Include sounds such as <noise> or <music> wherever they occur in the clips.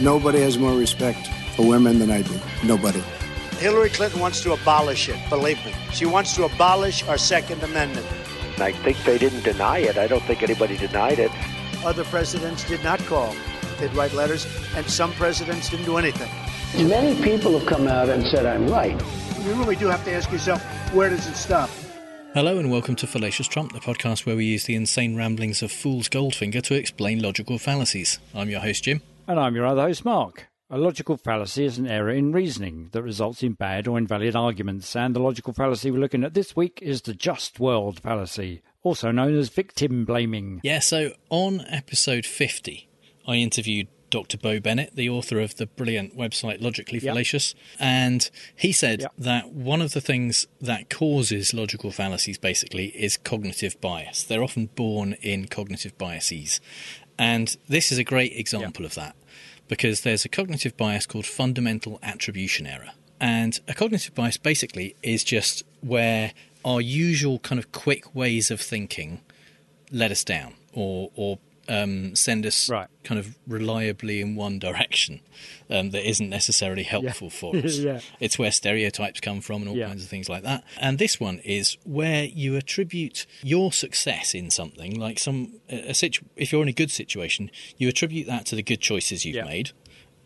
Nobody has more respect for women than I do. Nobody. Hillary Clinton wants to abolish it, believe me. She wants to abolish our Second Amendment. I think they didn't deny it. I don't think anybody denied it. Other presidents did not call. They'd write letters, and some presidents didn't do anything. Many people have come out and said I'm right. You really do have to ask yourself, where does it stop? Hello and welcome to Fallacious Trump, the podcast where we use the insane ramblings of Fool's Goldfinger to explain logical fallacies. I'm your host, Jim. And I'm your other host, Mark. A logical fallacy is an error in reasoning that results in bad or invalid arguments, and the logical fallacy we're looking at this week is the just world fallacy, also known as victim blaming. Yeah, so on episode 50, I interviewed Dr. Bo Bennett, the author of the brilliant website Logically Yep. Fallacious, and he said Yep. that one of the things that causes logical fallacies basically is cognitive bias. They're often born in cognitive biases. And this is a great example of that because there's a cognitive bias called fundamental attribution error. And a cognitive bias basically is just where our usual kind of quick ways of thinking let us down or or um, send us Right. kind of reliably in one direction um, that isn't necessarily helpful for <laughs> us. Yeah. It's where stereotypes come from and all Yeah. kinds of things like that. And this one is where you attribute your success in something, like some a situ- if you're in a good situation, you attribute that to the good choices you've Yeah. made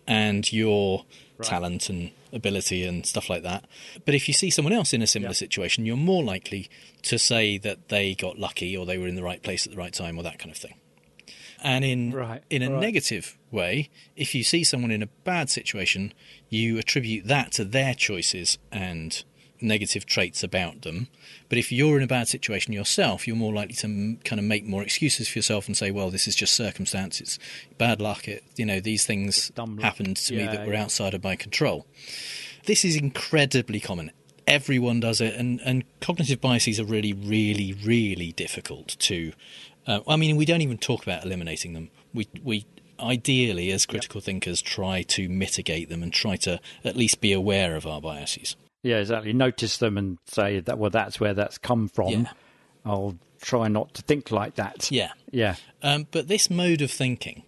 and your talent and ability and stuff like that. But if you see someone else in a similar Yeah. situation, you're more likely to say that they got lucky or they were in the right place at the right time or that kind of thing. And in Right, in a right. negative way, if you see someone in a bad situation, you attribute that to their choices and negative traits about them. But if you're in a bad situation yourself, you're more likely to m- kind of make more excuses for yourself and say, "Well, this is just circumstances, bad luck. It, you know, these things happened to me that were yeah. outside of my control." This is incredibly common. Everyone does it, and, and cognitive biases are really, really, really difficult to. Uh, I mean, we don't even talk about eliminating them. We we ideally, as critical thinkers, try to mitigate them and try to at least be aware of our biases. Yeah, exactly. Notice them and say that, well, that's where that's come from. Yeah. I'll try not to think like that. Yeah. Yeah. Um, but this mode of thinking,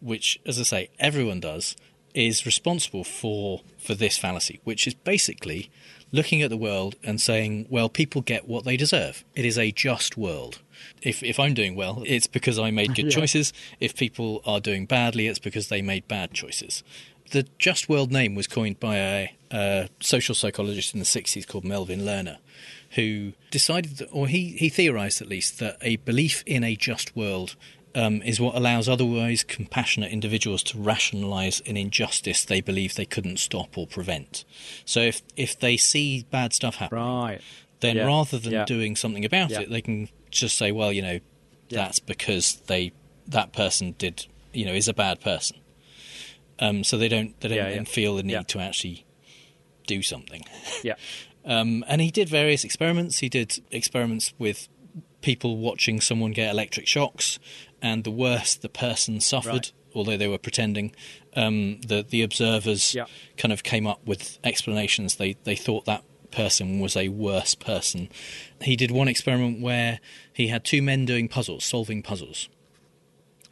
which, as I say, everyone does, is responsible for for this fallacy, which is basically looking at the world and saying, "Well, people get what they deserve. It is a just world. If if I'm doing well, it's because I made good <laughs> Yeah. choices. If people are doing badly, it's because they made bad choices." The just world name was coined by a, a social psychologist in the 60s called Melvin Lerner, who decided, that, or he, he theorized at least, that a belief in a just world um, is what allows otherwise compassionate individuals to rationalize an injustice they believe they couldn't stop or prevent. So if, if they see bad stuff happen, Right. then Yeah. rather than Yeah. doing something about Yeah. it, they can just say, well, you know, that's because they that person did, you know, is a bad person. Um, so they don't they don't feel the need to actually do something. Yeah. <laughs> Um, and he did various experiments. He did experiments with people watching someone get electric shocks, and the worse the person suffered, Right. although they were pretending, um, the the observers Yeah. kind of came up with explanations. They they thought that person was a worse person. He did one experiment where he had two men doing puzzles, solving puzzles.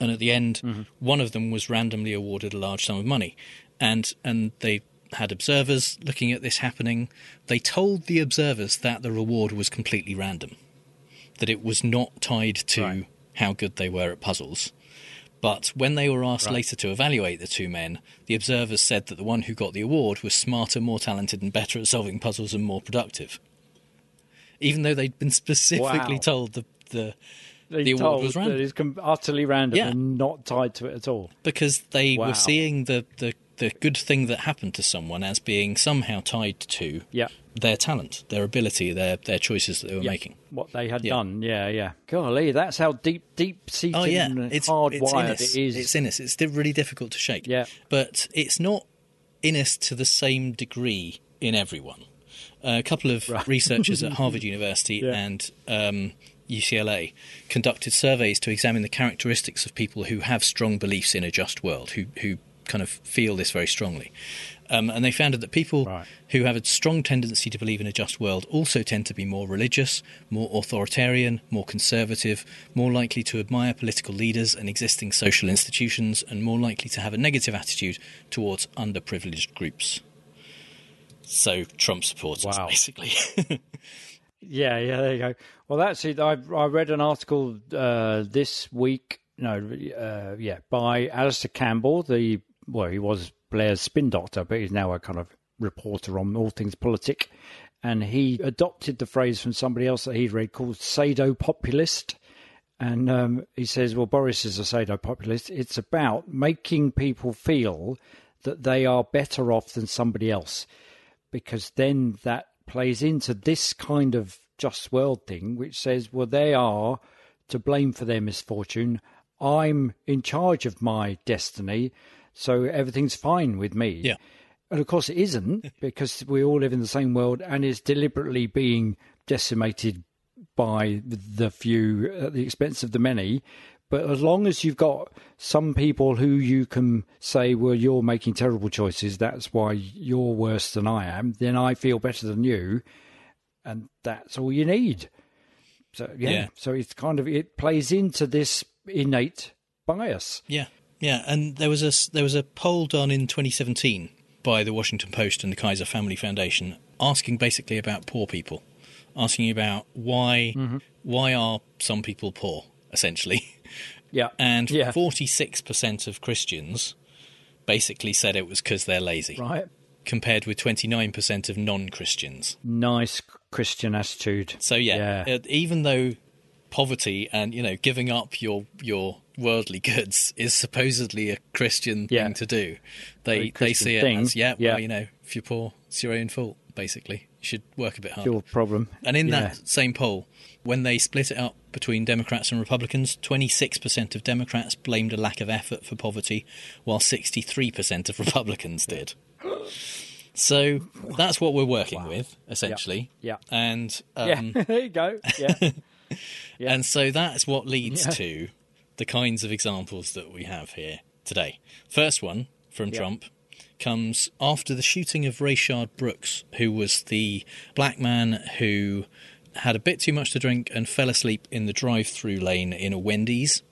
And at the end, Mm-hmm. one of them was randomly awarded a large sum of money, and and they had observers looking at this happening. They told the observers that the reward was completely random, that it was not tied to Right. How good they were at puzzles. But when they were asked Right. later to evaluate the two men, the observers said that the one who got the award was smarter, more talented, and better at solving puzzles and more productive. Even though they'd been specifically Wow. told the, the They The award told was that random. it's utterly random Yeah. and not tied to it at all. because they Wow. were seeing the, the, the good thing that happened to someone as being somehow tied to Yeah. their talent, their ability, their their choices that they were Yeah. making. What they had Yeah. done. Yeah, yeah. Golly, that's how deep, deep seated Oh yeah, and it's hardwired it's it is. It's in us. It's really difficult to shake. Yeah. but it's not in us to the same degree in everyone. a couple of researchers at <laughs> Harvard University Yeah. and um, UCLA conducted surveys to examine the characteristics of people who have strong beliefs in a just world, who who kind of feel this very strongly. Um, and they found that people Right. who have a strong tendency to believe in a just world also tend to be more religious, more authoritarian, more conservative, more likely to admire political leaders and existing social institutions, and more likely to have a negative attitude towards underprivileged groups. So Trump supporters, Wow. basically. <laughs> Yeah, yeah, there you go. Well, that's it. I I read an article uh, this week. No, uh, yeah, by Alastair Campbell. The well, he was Blair's spin doctor, but he's now a kind of reporter on all things politic. And he adopted the phrase from somebody else that he'd read called "sado populist." And um, he says, well, Boris is a pseudo populist. It's about making people feel that they are better off than somebody else, because then that plays into this kind of just world thing, which says, well, they are to blame for their misfortune. I'm in charge of my destiny, so everything's fine with me. Yeah. And of course, it isn't <laughs> because we all live in the same world and it's deliberately being decimated by the few at the expense of the many. But as long as you've got some people who you can say, well, you're making terrible choices, that's why you're worse than I am, then I feel better than you. And that's all you need. So, yeah. Yeah. So it's kind of, it plays into this innate bias. Yeah, yeah, and there was a there was a poll done in 2017 by the Washington Post and the Kaiser Family Foundation, asking basically about poor people, asking about why why are some people poor, essentially, <laughs> Yeah. and Yeah. 46 percent of Christians basically said it was because they're lazy, Right. compared with 29 percent of non-Christians. Nice Christian attitude. So yeah, Yeah. uh, even though poverty and you know giving up your your worldly goods is supposedly a Christian Yeah. thing to do, they they see it thing. as yeah, Yeah. well you know if you're poor, it's your own fault. Basically, you should work a bit harder. Your problem. And in Yeah. that same poll, when they split it up between Democrats and Republicans, 26% of Democrats blamed a lack of effort for poverty, while 63% of Republicans did. <gasps> So that's what we're working with, essentially. Yeah. And <laughs> um, Yeah, there you go. Yeah. <laughs> Yeah. and so that's what leads Yeah. to the kinds of examples that we have here today. First one from Yeah. Trump comes after the shooting of Rayshard Brooks, who was the black man who had a bit too much to drink and fell asleep in the drive-through lane in a Wendy's.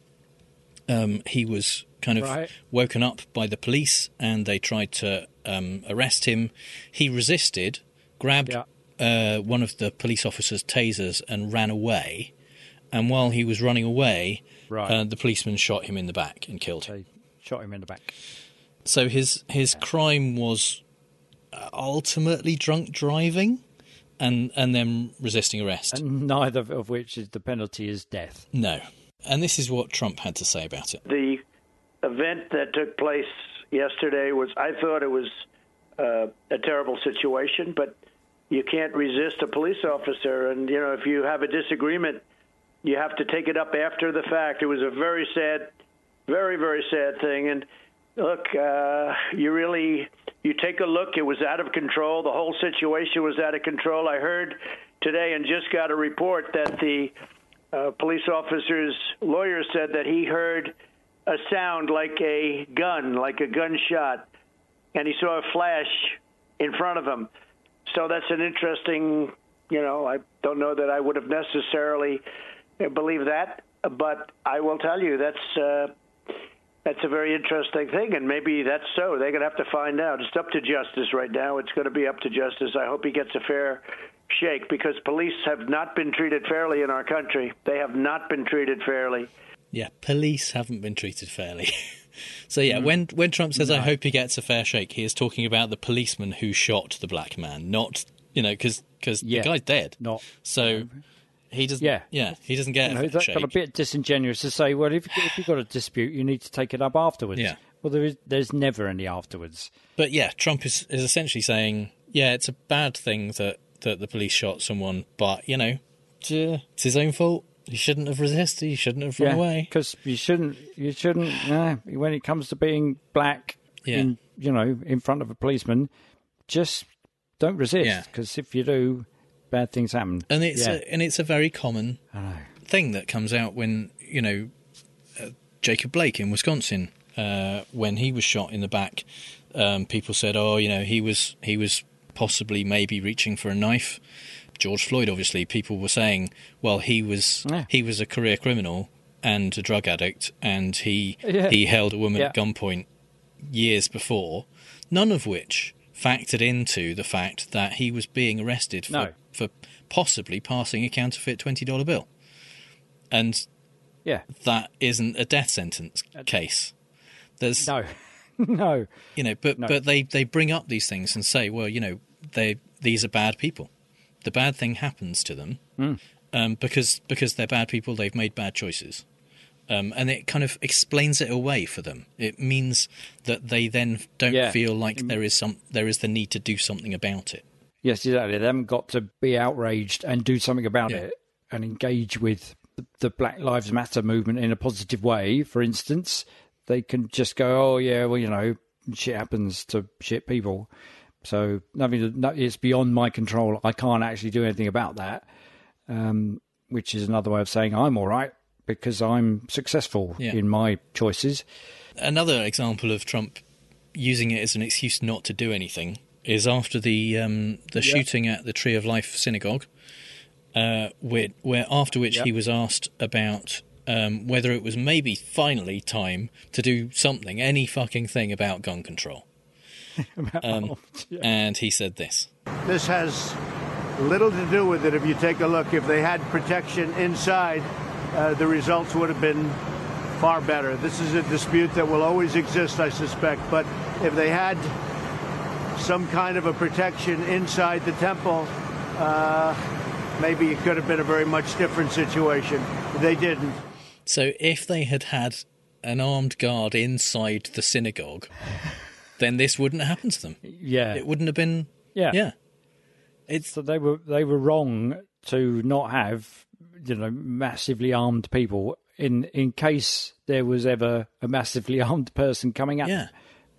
Um, he was kind of Right. woken up by the police and they tried to um, arrest him. He resisted, grabbed Yeah. uh, one of the police officers' tasers and ran away. And while he was running away, Right. uh, the policeman shot him in the back and killed him. They shot him in the back. So his his crime was uh, ultimately drunk driving, and and then resisting arrest. And neither of which is the penalty is death. no, and this is what Trump had to say about it. the event that took place yesterday was I thought it was uh, a terrible situation, but you can't resist a police officer, and you know if you have a disagreement, you have to take it up after the fact. It was a very sad, very very sad thing, and look, uh, you really you take a look. It was out of control. The whole situation was out of control. I heard today and just got a report that the uh, police officer's lawyer said that he heard a sound like a gun, like a gunshot, and he saw a flash in front of him. So that's an interesting, you know, I don't know that I would have necessarily believed that, but I will tell you that's uh, that's a very interesting thing, and maybe that's so. They're going to have to find out. It's up to justice right now. It's going to be up to justice. I hope he gets a fair shake because police have not been treated fairly in our country. They have not been treated fairly. Yeah, police haven't been treated fairly. <laughs> so Mm. yeah, when when Trump says I hope he gets a fair shake, he is talking about the policeman who shot the black man, not you know because Yeah. the guy's dead. Not So he doesn't. Yeah. yeah, he doesn't get you know, a fair that's shake. kind of a bit disingenuous to say, well, if, if you've got a dispute, you need to take it up afterwards. Yeah. Well, there is, there's never any afterwards. But yeah, Trump is, is essentially saying, yeah, it's a bad thing that, that the police shot someone, but you know, it's it's his own fault. He shouldn't have resisted. He shouldn't have run away. Because you shouldn't, you shouldn't, uh, when it comes to being black, Yeah. in, you know, in front of a policeman, just don't resist. Yeah. Because if you do, bad things happen. And it's yeah. a, and it's a very common thing that comes out when you know uh, Jacob Blake in Wisconsin uh, when he was shot in the back, um, people said, "Oh, you know, he was he was possibly maybe reaching for a knife." George Floyd, obviously, people were saying, "Well, he was Yeah. he was a career criminal and a drug addict, and he <laughs> Yeah. he held a woman at gunpoint years before." None of which factored into the fact that he was being arrested for No. For possibly passing a counterfeit twenty dollar bill, and Yeah. that isn't a death sentence case. There's No. <laughs> no. you know, but No. but they they bring up these things and say, well, you know, they these are bad people. The bad thing happens to them Hmm. um, because because they're bad people. They've made bad choices, um, and it kind of explains it away for them. It means that they then don't Yeah. feel like there is some there is the need to do something about it. Yes, exactly. They haven't got to be outraged and do something about Yeah. it and engage with the, the Black Lives Matter movement in a positive way. For instance, they can just go, "Oh yeah, well you know, shit happens to shit people." So nothing. No, it's beyond my control. I can't actually do anything about that. Um, which is another way of saying I'm all right because I'm successful Yeah. in my choices. Another example of Trump using it as an excuse not to do anything is after the um, the shooting at the Tree of Life synagogue, uh, where, where after which Yeah. he was asked about um, whether it was maybe finally time to do something, any fucking thing about gun control. <laughs> um, And he said this. This has little to do with it. If you take a look, if they had protection inside, uh, the results would have been far better. This is a dispute that will always exist, I suspect. But if they had some kind of a protection inside the temple, uh, maybe it could have been a very much different situation. They didn't. So if they had had an armed guard inside the synagogue, then this wouldn't have happened to them. Yeah, It wouldn't have been. yeah, Yeah. It's So they were they were wrong to not have you know massively armed people in in case there was ever a massively <laughs> armed person coming at yeah. them.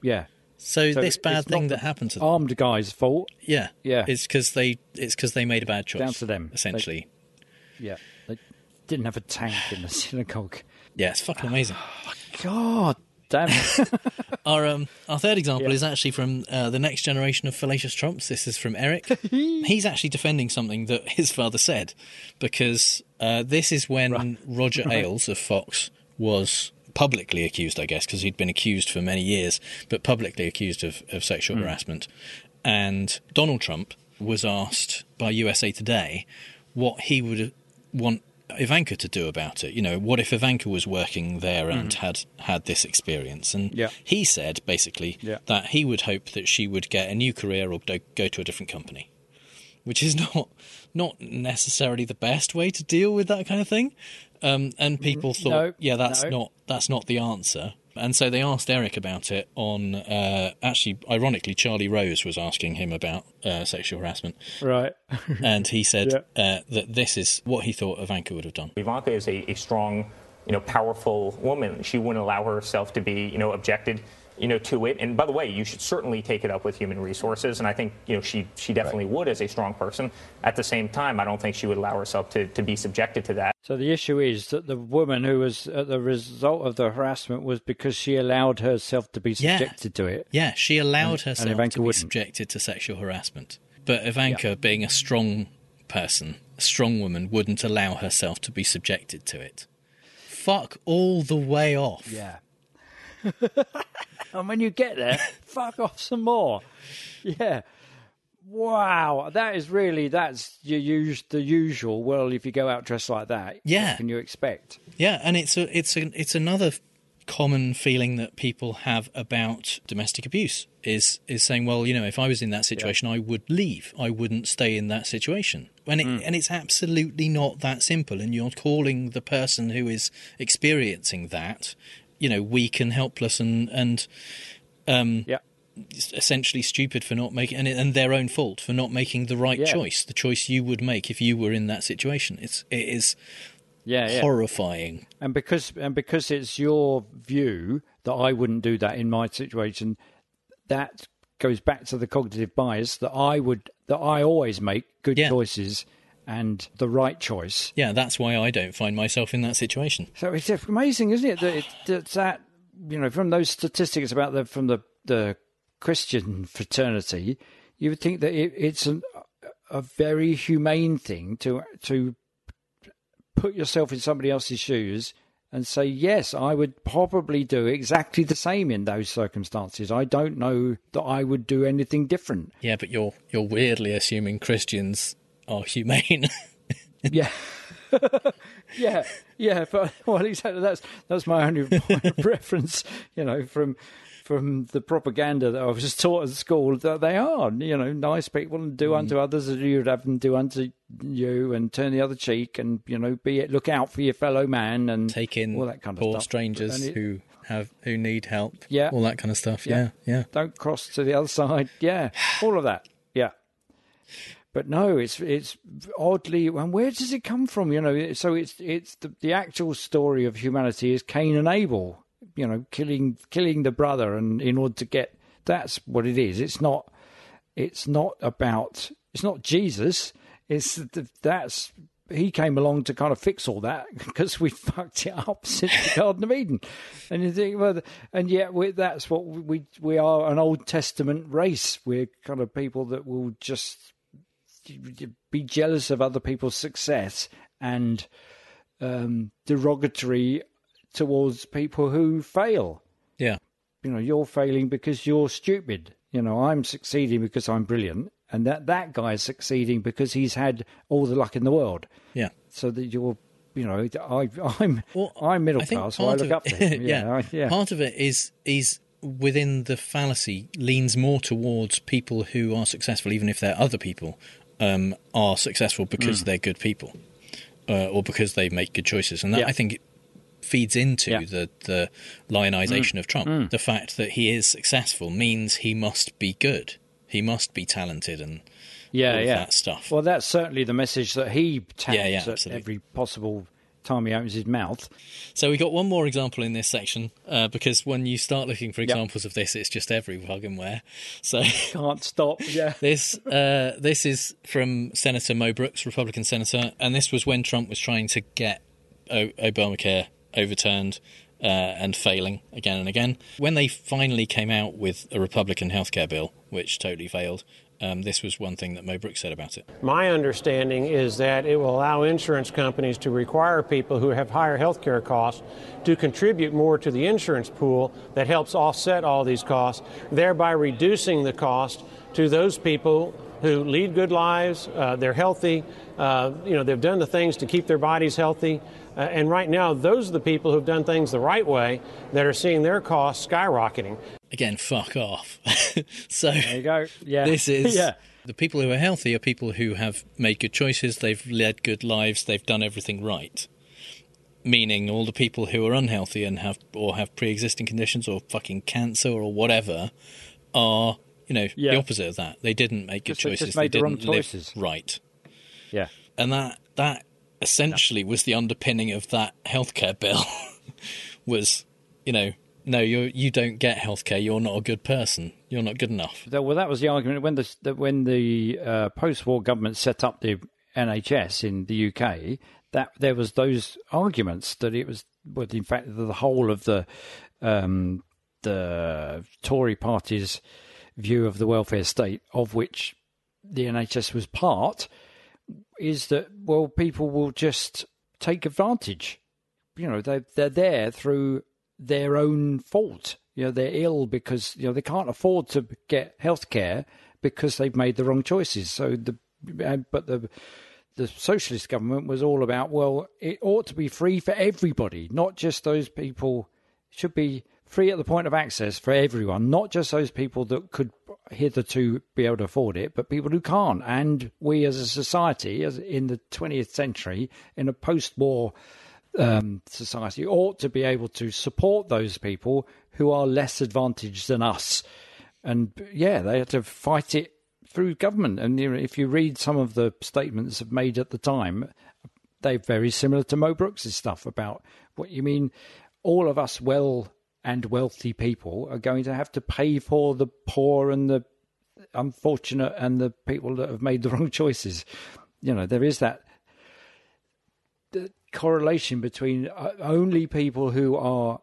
Yeah. So, So this bad thing that happened to them, Armed guy's fault. yeah, Yeah. it's because they it's because they made a bad choice. Down to them. essentially. Yeah. They didn't have a tank in the <sighs> synagogue. yeah, it's fucking amazing. <sighs> God damn it. <laughs> Our um, our third example Yeah. is actually from uh, the next generation of fallacious Trumps. This is from Eric. <laughs> He's actually defending something that his father said because uh, this is when Roger Ailes of Fox was publicly accused, I guess, because he'd been accused for many years, but publicly accused of, of sexual hmm. harassment. And Donald Trump was asked by USA Today what he would want Ivanka to do about it. You know, what if Ivanka was working there and hmm. had had this experience? And Yeah. he said basically Yeah. that he would hope that she would get a new career or go, go to a different company, which is <laughs> not not necessarily the best way to deal with that kind of thing. Um, and people thought, no, yeah, that's no. not that's not the answer. And so they asked Eric about it on. Uh, actually, ironically, Charlie Rose was asking him about uh, sexual harassment, right. <laughs> and he said uh, that this is what he thought Ivanka would have done. Ivanka is a, a strong, you know, powerful woman. She wouldn't allow herself to be, you know, objected, you know, to it. And by the way, you should certainly take it up with human resources. And I think, you know, she she definitely would as a strong person. At the same time, I don't think she would allow herself to, to be subjected to that. So the issue is that the woman who was at the result of the harassment was because she allowed herself to be Yeah. subjected to it. Yeah, she allowed And- and herself Ivanka to be wouldn't. subjected to sexual harassment. But Ivanka, being a strong person, a strong woman, wouldn't allow herself to be subjected to it. Fuck all the way off. Yeah. <laughs> and when you get there, <laughs> fuck off some more. Yeah. Wow, that is really that's you use the usual. Well, if you go out dressed like that, Yeah. what can you expect? Yeah, and it's a, it's a, it's another common feeling that people have about domestic abuse is is saying, well, you know, if I was in that situation, I would leave. I wouldn't stay in that situation. And it, mm. and it's absolutely not that simple. And you're calling the person who is experiencing that, you know, weak and helpless and and um, Yeah, essentially stupid for not making and, and their own fault for not making the right Yeah. choice, the choice you would make if you were in that situation. It's it is yeah, yeah. horrifying. And because and because it's your view that I wouldn't do that in my situation, that goes back to the cognitive bias that I would that I always make good Yeah. choices and the right choice. Yeah, that's why I don't find myself in that situation. So it's amazing, isn't it, that it, that, that you know, from those statistics about the from the the Christian fraternity, you would think that it, it's an, a very humane thing to to put yourself in somebody else's shoes and say, yes, I would probably do exactly the same in those circumstances. I don't know that I would do anything different. Yeah, but you're you're weirdly assuming Christians are humane. <laughs> yeah. <laughs> yeah, yeah, but well, exactly. That's that's my only <laughs> point of reference. You know, from from the propaganda that I was taught at school that they are, you know, nice people and do mm. unto others as you would have them do unto you, and turn the other cheek, and you know, be it look out for your fellow man and take in all that kind of poor stuff. strangers it, who have who need help. Yeah, all that kind of stuff. Yeah, yeah. yeah. Don't cross to the other side. Yeah, all of that. Yeah. But no, it's it's oddly. And where does it come from? You know, so it's it's the, the actual story of humanity is Cain and Abel you know, killing killing the brother, and in order to get that's what it is. It's not. It's not about. It's not Jesus. It's that's he came along to kind of fix all that <laughs> because we fucked it up <laughs> since the Garden of Eden, and you think, well, and yet that's what we we are an Old Testament race. We're kind of people that will just be jealous of other people's success and um, derogatory towards people who fail. Yeah. You know, you're failing because you're stupid. You know, I'm succeeding because I'm brilliant, and that that guy is succeeding because he's had all the luck in the world. Yeah. So that you're, you know, I, I'm well, I'm middle class, so I look of, up to him. <laughs> Yeah, yeah, I, yeah. Part of it is is within the fallacy leans more towards people who are successful, even if they're other people, um, are successful because mm. they're good people. Uh, or because they make good choices, and that yeah. I think feeds into yeah. the the lionization mm. of Trump. Mm. The fact that he is successful means he must be good. He must be talented and yeah, yeah, that stuff. Well, that's certainly the message that he touts yeah, yeah, at every possible time he opens his mouth. So we got one more example in this section uh, because when you start looking for examples yep. of this, it's just every fucking where. So <laughs> can't stop. Yeah. <laughs> this uh, this is from Senator Mo Brooks, Republican senator, and this was when Trump was trying to get o- Obamacare overturned uh, and failing again and again. When they finally came out with a Republican healthcare bill, which totally failed, um, this was one thing that Mo Brooks said about it. My understanding is that it will allow insurance companies to require people who have higher health care costs to contribute more to the insurance pool that helps offset all these costs, thereby reducing the cost to those people who lead good lives, uh, they're healthy, uh, you know, they've done the things to keep their bodies healthy. Uh, and right now, those are the people who've done things the right way that are seeing their costs skyrocketing. Again, fuck off. <laughs> so there you go. Yeah, this <laughs> is yeah. The people who are healthy are people who have made good choices, they've led good lives, they've done everything right. Meaning, all the people who are unhealthy and have or have pre-existing conditions or fucking cancer or whatever are, you know, yeah. the opposite of that. They didn't make good just, choices. Just made they the didn't wrong choices. right. Yeah, and that that essentially was the underpinning of that healthcare bill <laughs> was, you know, no, you you don't get healthcare. You're not a good person. You're not good enough. Well, that was the argument when the when the uh, post-war government set up the NHS in the UK. That there was those arguments that it was, well, in fact, the whole of the um, the Tory party's view of the welfare state, of which the NHS was part, is that well, people will just take advantage. You know, they they're there through their own fault. You know, they're ill because you know they can't afford to get health care because they've made the wrong choices. So the uh, but the the socialist government was all about well, it ought to be free for everybody, not just those people. It should be free at the point of access for everyone, not just those people that could hitherto be able to afford it, but people who can't. And we as a society, as in the 20th century, in a post war um, society, ought to be able to support those people who are less advantaged than us. And yeah, they had to fight it through government. And if you read some of the statements made at the time, they're very similar to Mo Brooks' stuff about what you mean. All of us well and wealthy people are going to have to pay for the poor and the unfortunate and the people that have made the <laughs> wrong choices. You know, there is that correlation between uh, only people who are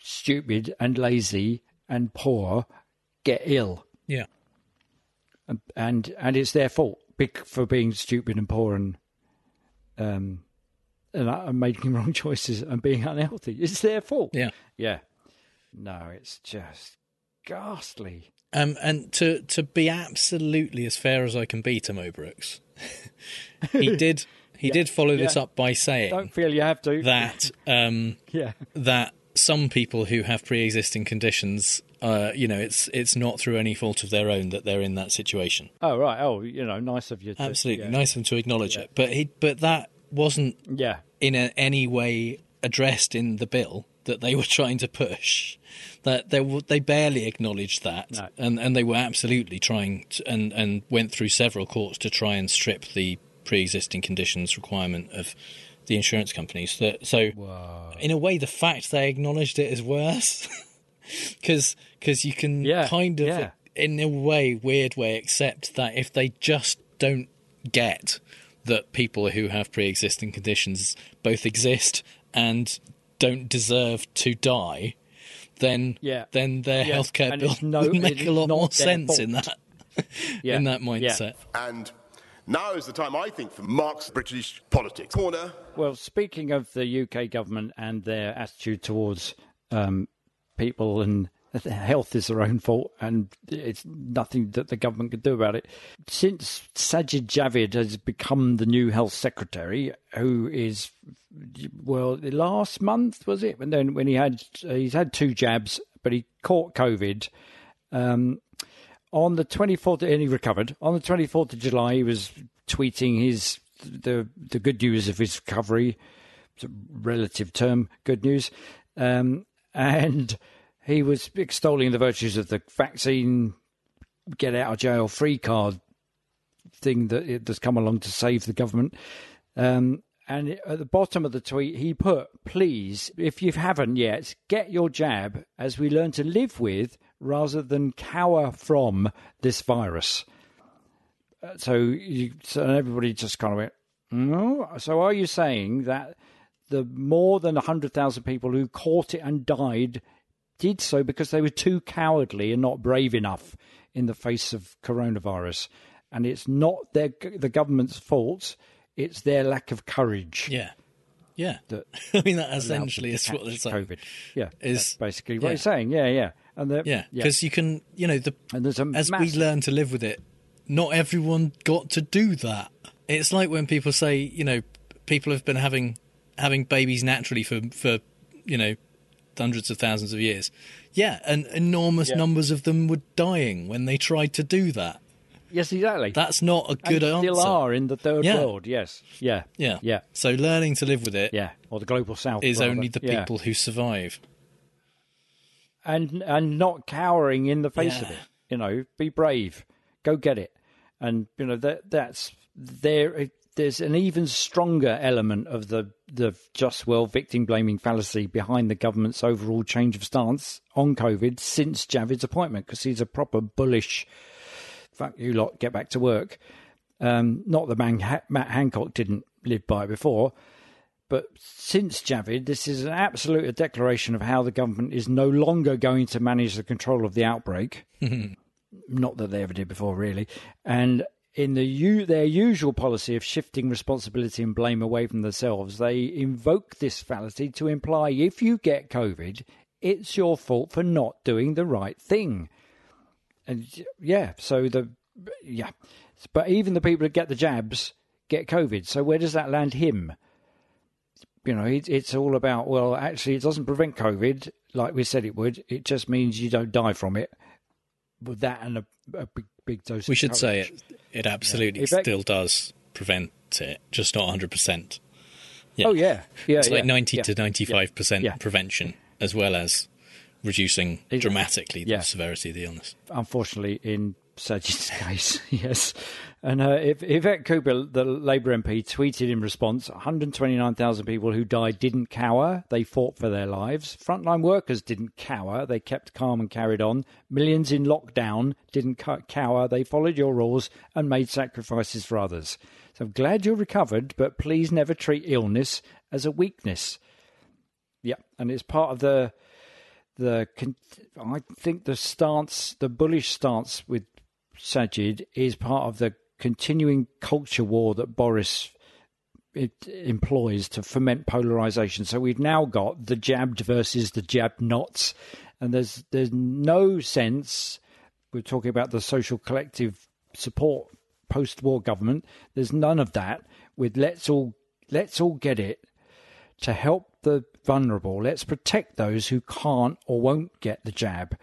stupid and lazy and poor get ill, Yeah. and and, it's their fault for being stupid and poor and um and, uh, and making <laughs> wrong choices and being unhealthy. It's their fault. Yeah. Yeah. No, it's just ghastly. Um, and to to be absolutely as fair as I can be to Mo Brooks, <laughs> he <laughs> did he did follow this up by saying Don't feel you have to. that um, <laughs> yeah. that some people who have pre-existing conditions, uh, you know, it's it's not through any fault of their own that they're in that situation. Oh right. Oh, you know, nice of you. To, Absolutely, yeah. nice of him to acknowledge it, but he but that wasn't Yeah. in a, any way addressed in the bill that they were trying to push. That they they barely acknowledged that, No. and and they were absolutely trying to, and and went through several courts to try and strip the pre-existing conditions requirement of the insurance companies. That so in a way, the fact they acknowledged it is worse <laughs> because you can Yeah, kind of yeah. in a way weird way accept that if they just don't get that people who have pre-existing conditions both exist and don't deserve to die then Yeah. then their Yeah, healthcare and bill it's no- <laughs> would make a lot more their sense in that <laughs> Yeah. in that Yeah. mindset And now is the time, I think, for Mark's British politics. Corner. Well, speaking of the UK government and their attitude towards um, people and health is their own fault and it's nothing that the government can do about it. Since Sajid Javid has become the new health secretary, who is well, last month was it? And then when he had he's had two jabs, but he caught COVID. Um, on the 24th, and he recovered. On the 24th of July, he was tweeting his the the good news of his recovery, relative term, good news, um, and he was extolling the virtues of the vaccine, get out of jail free card thing that it has come along to save the government. Um, and at the bottom of the tweet, he put, "Please, if you haven't yet, get your jab as we learn to live with rather than cower from this virus." Uh, So, you, so everybody just kind of went, "No." So, are you saying that the more than hundred thousand people who caught it and died did so because they were too cowardly and not brave enough in the face of coronavirus, and it's not their the government's fault; it's their lack of courage. yeah yeah <laughs> i mean that essentially is what it's like COVID. Yeah, is- basically what yeah. he's saying. Yeah, yeah, and yeah because you can you know the And there's a as we learn to live with it not everyone got to do that it's like when people say you know people have been having having babies naturally for for you know hundreds of thousands of years yeah and enormous Yeah. numbers of them were dying when they tried to do that yes, exactly. that's not a good and answer still are in the third Yeah. world. Yes, yeah, yeah yeah, so learning to live with it. yeah, or the global south rather. only the Yeah. people who survive and and not cowering in the face of it. You know, be brave, go get it, and you know that that's there. There's an even stronger element of the the just well victim blaming fallacy behind the government's overall change of stance on COVID since Javid's appointment, because he's a proper bullish. Fuck you lot, get back to work. Um, not that man, Matt Hancock didn't live by it before, but since Javid, this is an absolute declaration of how the government is no longer going to manage the control of the outbreak. <laughs> Not that they ever did before, really. And in the u- their usual policy of shifting responsibility and blame away from themselves, they invoke this fallacy to imply if you get COVID, it's your fault for not doing the right thing. And yeah, so the yeah, but even the people that get the jabs get COVID. So where does that land him? You know, it, it's all about, well, actually, it doesn't prevent COVID like we said it would. It just means you don't die from it. With that and a, a big, big dose we should say it it absolutely that- still does prevent it just not 100% Yeah. Oh, yeah. Yeah. it's like yeah, 90 yeah, to 95% Yeah. prevention as well as reducing dramatically the Yeah. severity of the illness Unfortunately, in Sajid's <laughs> case, yes. And uh, if Yvette Cooper, the Labour MP, tweeted in response 129,000 people who died didn't cower. They fought for their lives. Frontline workers didn't cower. They kept calm and carried on. Millions in lockdown didn't cower. They followed your rules and made sacrifices for others. So I'm glad you're recovered, but please never treat illness as a weakness. Yeah, and it's part of the the I think the stance, the bullish stance with Sajid, is part of the continuing culture war that Boris it employs to foment polarization. So we've now got the jabbed versus the jabbed nots, and there's there's no sense. We're talking about the social collective support post-war government. There's none of that. With let's all let's all get it to help the vulnerable. Let's protect those who can't or won't get the jab.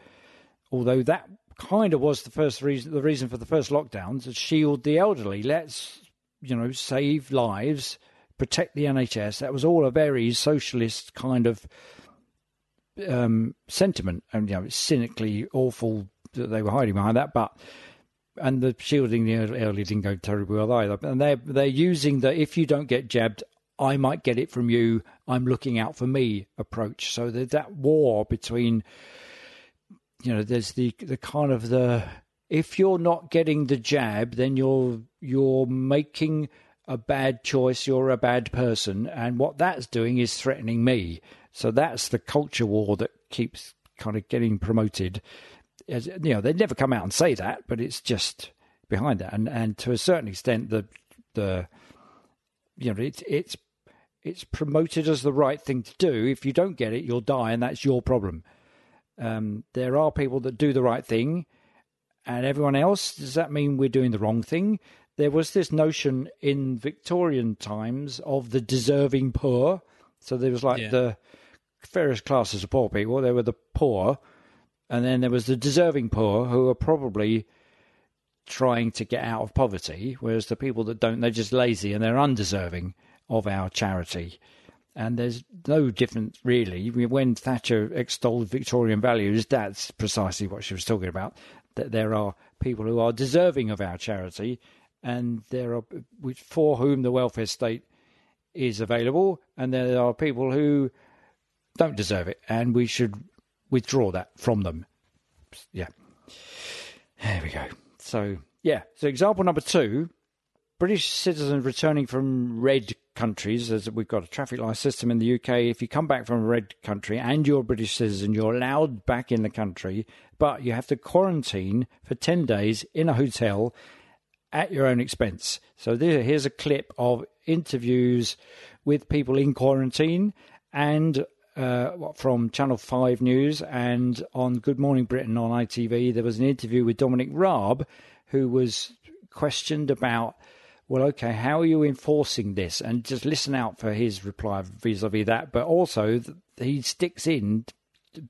Although that kind of was the first reason, the reason for the first lockdowns, to shield the elderly. Let's you know save lives, protect the NHS. That was all a very socialist kind of um, sentiment, and you know, it's cynically awful that they were hiding behind that, but and the shielding the elderly didn't go terribly well either. And they're they're using the if you don't get jabbed, I might get it from you. I'm looking out for me approach. So there's that war between, you know, there's the the kind of the if you're not getting the jab, then you're you're making a bad choice. You're a bad person, and what that's doing is threatening me. So that's the culture war that keeps kind of getting promoted. As, you know, they never come out and say that, but it's just behind that, and and to a certain extent, the the you know, it's it's it's promoted as the right thing to do. If you don't get it, you'll die, and that's your problem. Um, there are people that do the right thing, and everyone else. Does that mean we're doing the wrong thing? There was this notion in Victorian times of the deserving poor. So there was like yeah. the fairest classes of poor people. There were the poor, and then there was the deserving poor who are probably trying to get out of poverty, whereas the people that don't, they're just lazy and they're undeserving of our charity. And there's no difference really. When Thatcher extolled Victorian values, that's precisely what she was talking about. That there are people who are deserving of our charity, and there are for whom the welfare state is available, and there are people who don't deserve it, and we should withdraw that from them. Yeah. There we go. So, yeah. So, example number two British citizens returning from red countries, as we've got a traffic light system in the UK, if you come back from a red country and you're a British citizen, you're allowed back in the country, but you have to quarantine for 10 days in a hotel at your own expense. So here's a clip of interviews with people in quarantine and uh, from Channel 5 News and on Good Morning Britain on ITV, there was an interview with Dominic Raab, who was questioned about well, okay, how are you enforcing this? And just listen out for his reply vis a vis that. But also, he sticks in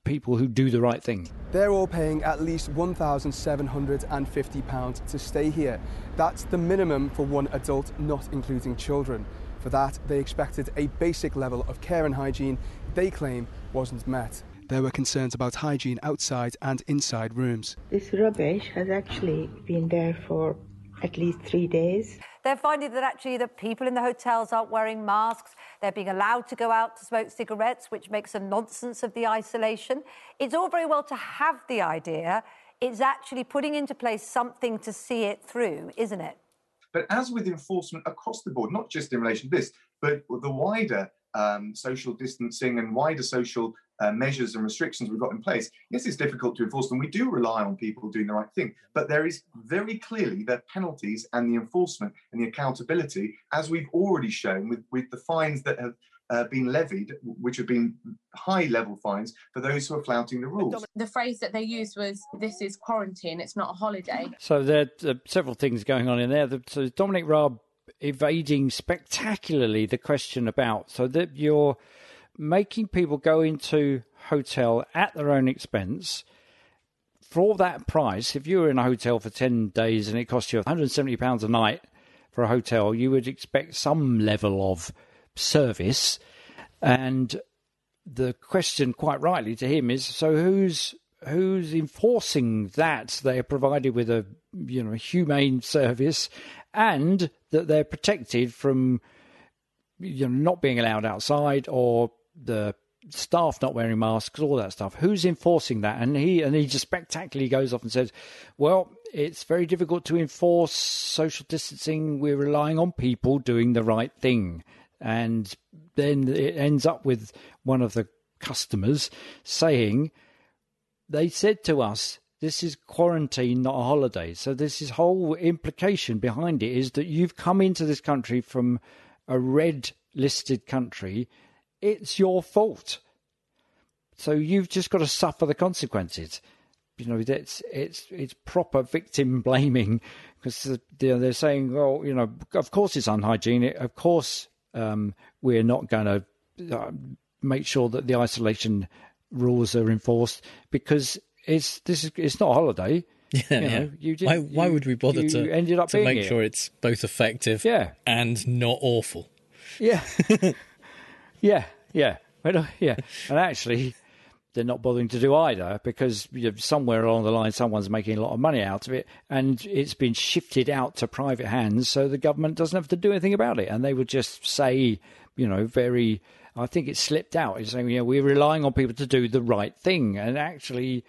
people who do the right thing. They're all paying at least £1,750 to stay here. That's the minimum for one adult, not including children. For that, they expected a basic level of care and hygiene they claim wasn't met. There were concerns about hygiene outside and inside rooms. This rubbish has actually been there for at least three days. They're finding that actually the people in the hotels aren't wearing masks. They're being allowed to go out to smoke cigarettes, which makes a nonsense of the isolation. It's all very well to have the idea. It's actually putting into place something to see it through, isn't it? But as with enforcement across the board, not just in relation to this, but the wider um, social distancing and wider social uh, measures and restrictions we've got in place, yes, it's difficult to enforce them. We do rely on people doing the right thing, but there is very clearly the penalties and the enforcement and the accountability, as we've already shown with, with the fines that have uh, been levied, which have been high level fines for those who are flouting the rules. The phrase that they used was, This is quarantine, it's not a holiday. So there are several things going on in there. So Dominic Raab evading spectacularly the question about so that you're making people go into hotel at their own expense for that price. If you were in a hotel for 10 days and it cost you 170 pounds a night for a hotel, you would expect some level of service and the question quite rightly to him is so who's who's enforcing that they're provided with a you know humane service and that they're protected from you know not being allowed outside or the staff not wearing masks, all that stuff. Who's enforcing that? And he and he just spectacularly goes off and says, "Well, it's very difficult to enforce social distancing. We're relying on people doing the right thing." And then it ends up with one of the customers saying, they said to us, this is quarantine, not a holiday. So this is whole implication behind it is that you've come into this country from a red listed country. It's your fault. So you've just got to suffer the consequences. You know, it's it's it's proper victim <laughs> blaming because they're saying, well, you know, of course it's unhygienic. Of course um, we're not going to uh, make sure that the isolation rules are enforced because it's this is it's not a holiday. <laughs> Yeah, you know, yeah. You did, why, why you- would we bother you to, ended up to make here. sure it's both effective Yeah. and not awful? Yeah, <laughs> yeah, yeah, yeah. And actually, they're not bothering to do either because you know, somewhere along the line, someone's making a lot of money out of it, and it's been shifted out to private hands, so the government doesn't have to do anything about it, and they would just say, you know, very. I think it slipped out. It's saying, you know, we're relying on people to do the right thing, and actually,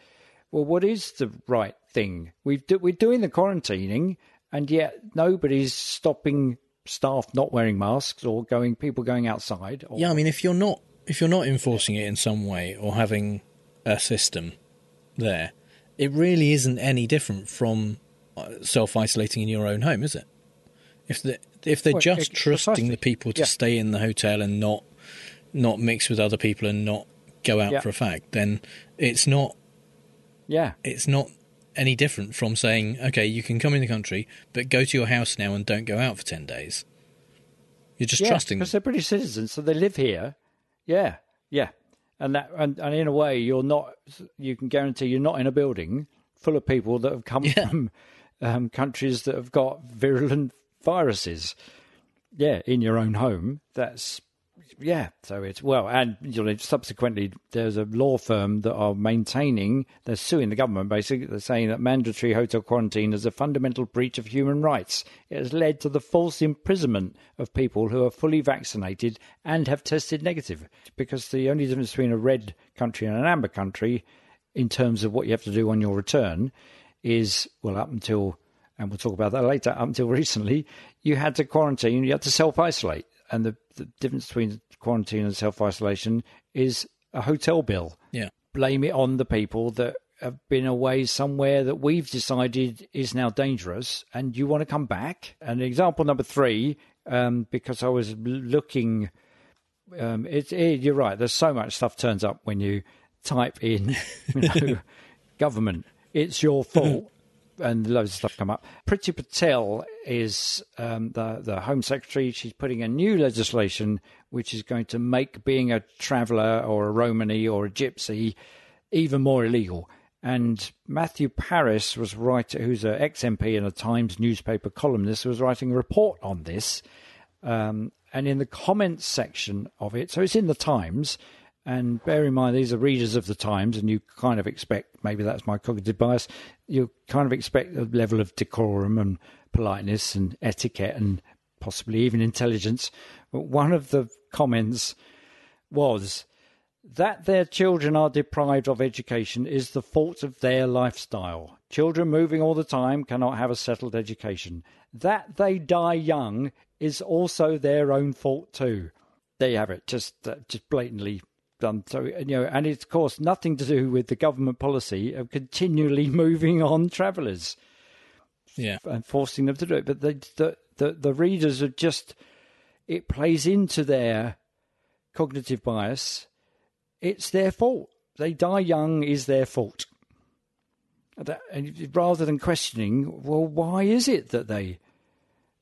well, what is the right thing? We've do, we're doing the quarantining, and yet nobody's stopping staff not wearing masks or going people going outside. Or, Yeah, I mean, if you're not if you're not enforcing it in some way or having a system there, it really isn't any different from uh, self isolating in your own home, is it? If the if they're Well, just it- trusting precisely. the people to Yeah. stay in the hotel and not not mix with other people and not go out Yeah. for a fag, then it's not yeah, it's not any different from saying, okay, you can come in the country, but go to your house now and don't go out for ten days. You're just yeah, trusting because they're British citizens, so they live here. Yeah, yeah, and that and, and in a way, you're not. You can guarantee you're not in a building full of people that have come <laughs> from um, countries that have got virulent viruses. Yeah, in your own home. That's yeah. So it's well, and you know, subsequently, there's a law firm that are maintaining. They're suing the government. Basically, they're saying that mandatory hotel quarantine is a fundamental breach of human rights. It has led to the false imprisonment of people who are fully vaccinated and have tested negative. Because the only difference between a red country and an amber country, in terms of what you have to do on your return, is well, up until and we'll talk about that later. Up until <laughs> recently, you had to quarantine, you had to self isolate. And the, the difference between quarantine and self isolation is a hotel bill. Yeah. Blame it on the people that have been away somewhere that we've decided is now dangerous and you want to come back. And example number three, um, because I was looking, um, it, it, you're right, there's so much stuff turns up when you type in, <laughs> you know, government, it's your <laughs> fault and loads of stuff come up. Priti Patel is um, the the Home Secretary. She's putting a new legislation which is going to make being a traveller or a Romany or a Gypsy even more illegal. And Matthew Parris was writing, who's an ex MP and a Times newspaper columnist, was writing a report on this. Um, and in the comments section of it, so it's in the Times. And bear in mind, these are readers of the Times, and you kind of expect maybe that's my cognitive bias. You kind of expect a level of decorum and politeness and etiquette and possibly even intelligence. But one of the comments was that their children are deprived of education is the fault of their lifestyle. Children moving all the time cannot have a settled education. That they die young is also their own fault too. There you have it, just uh, just blatantly done. So you know, and it's of course nothing to do with the government policy of continually <laughs> moving on travellers Yeah. and forcing them to do it. But the the the, the readers are just it plays into their cognitive bias. It's their fault. They die young is their fault. That, and rather than questioning, well, why is it that they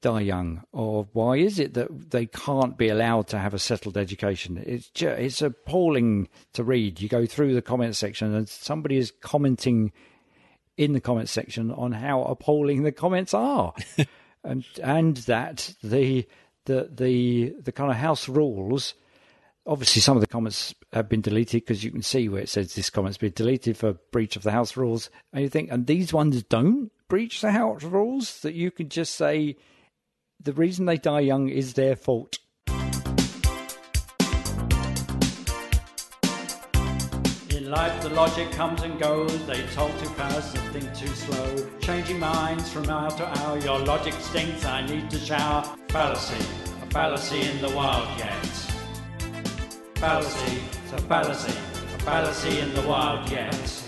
die young, or why is it that they can't be allowed to have a settled education? It's just, it's appalling to read. You go through the comment section, and somebody is commenting in the comment section on how appalling the comments are, <laughs> and and that the the the the kind of house rules. Obviously, some of the comments have been deleted because you can see where it says this comment's been deleted for breach of the house rules, and you think, and these ones don't breach the house rules. That you could just say the reason they die young is their fault. In life, the logic comes and goes. They talk too fast and think too slow. Changing minds from hour to hour. Your logic stinks. I need to shower. Fallacy. A fallacy in the wildcat. Fallacy. It's a fallacy. A fallacy in the wildcat.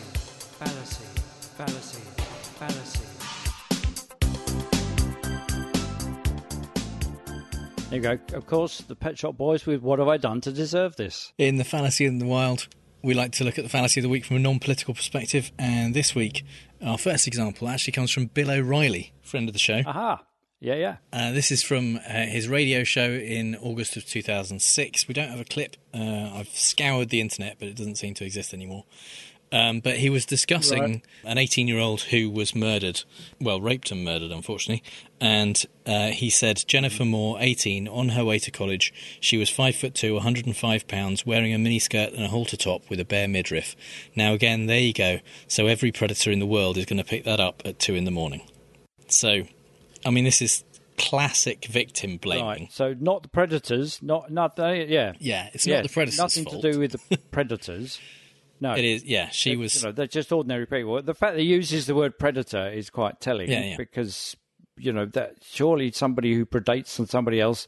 There you go. Of course, the Pet Shop Boys with What Have I Done to Deserve This? In the Fallacy in the Wild, we like to look at the fallacy of the week from a non political perspective. And this week, our first example actually comes from Bill O'Reilly, friend of the show. Aha. Yeah, yeah. Uh, this is from uh, his radio show in August of 2006. We don't have a clip. Uh, I've scoured the internet, but it doesn't seem to exist anymore. Um, but he was discussing Right. an 18 year old who was murdered, well, raped and murdered, unfortunately. And uh, he said Jennifer Moore, 18, on her way to college, she was 5 foot 2, 105 pounds, wearing a miniskirt and a halter top with a bare midriff. Now, again, there you go. So every predator in the world is going to pick that up at 2 in the morning. So, I mean, this is classic victim blaming. Right. So not the predators, not not they, yeah. Yeah, it's not the predators' Nothing fault. to do with the <laughs> predators. No, It is, yeah, she was- You know, they're just ordinary people. The fact that he uses the word predator is quite telling. Yeah, yeah. Because you know that surely somebody who predates on somebody else,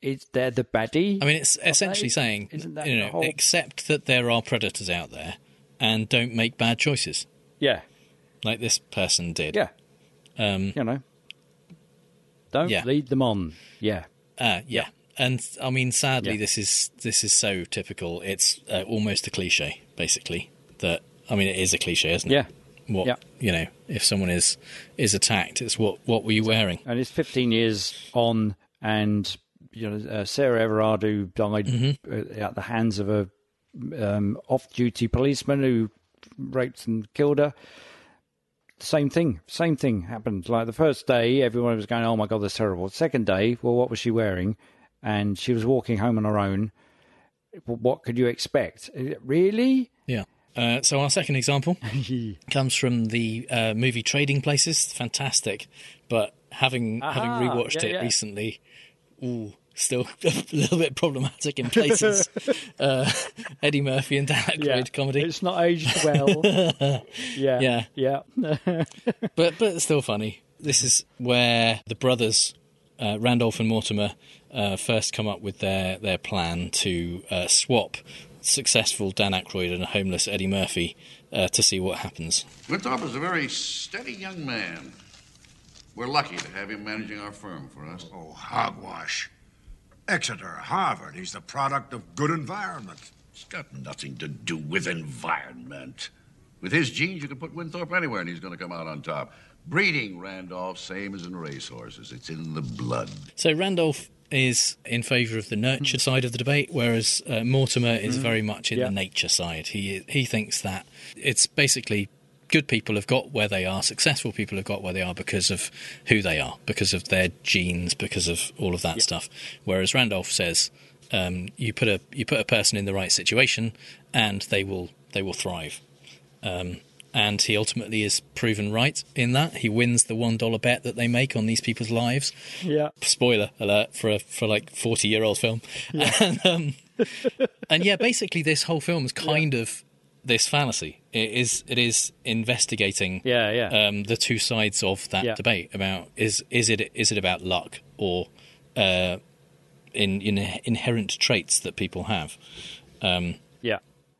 is they're the baddie. I mean, it's essentially they? saying, you know, whole- accept that there are predators out there and don't make bad choices Yeah, like this person did. yeah. Um, You know, don't Yeah. lead them on. Yeah, uh, yeah. And I mean, sadly, Yeah. this is this is so typical. It's uh, almost a cliche, basically. That I mean, it is a cliche, isn't it? Yeah. What Yeah. you know, if someone is is attacked, it's what what were you wearing? and it's 15 years on, and you know uh, Sarah Everard who died Mm-hmm. uh, at the hands of a um, off-duty policeman who raped and killed her. Same thing, same thing happened. Like the first day, everyone was going, "Oh my god, that's terrible." Second day, well, what was she wearing? And she was walking home on her own. What could you expect? Really? Yeah. Uh, so our second example <laughs> comes from the uh, movie Trading Places. Fantastic, but having having Aha, rewatched yeah, it yeah. recently, ooh, still <laughs> a little bit problematic in places. <laughs> uh, Eddie Murphy and Dan Aykroyd Yeah, comedy. It's not aged well. yeah, Yeah. yeah. but but it's still funny. This is where the brothers uh, Randolph and Mortimer uh, first come up with their their plan to uh, swap successful Dan Aykroyd and a homeless Eddie Murphy uh, to see what happens. Winthrop is a very steady young man. We're lucky to have him managing our firm for us. Oh, hogwash. Exeter, Harvard, he's the product of good environment. It's got nothing to do with environment. With his genes, you can put Winthrop anywhere and he's going to come out on top. Breeding, Randolph, same as in racehorses. It's in the blood. So Randolph is in favour of the nurture side of the debate, whereas uh, Mortimer is Mm. very much in Yeah. the nature side. He he thinks that it's basically good people have got where they are, successful people have got where they are because of who they are, because of their genes, because of all of that stuff. Whereas Randolph says um, you put a you put a person in the right situation, and they will they will thrive. Um, and he ultimately is proven right in that. He wins the one dollar bet that they make on these people's lives yeah. spoiler alert for a for like 40 year old film <laughs> and, um, and yeah basically this whole film is kind of this fallacy it is it is investigating Yeah, yeah. um, the two sides of that Yeah. debate about is is it is it about luck or uh, in, in inherent traits that people have um, Yeah.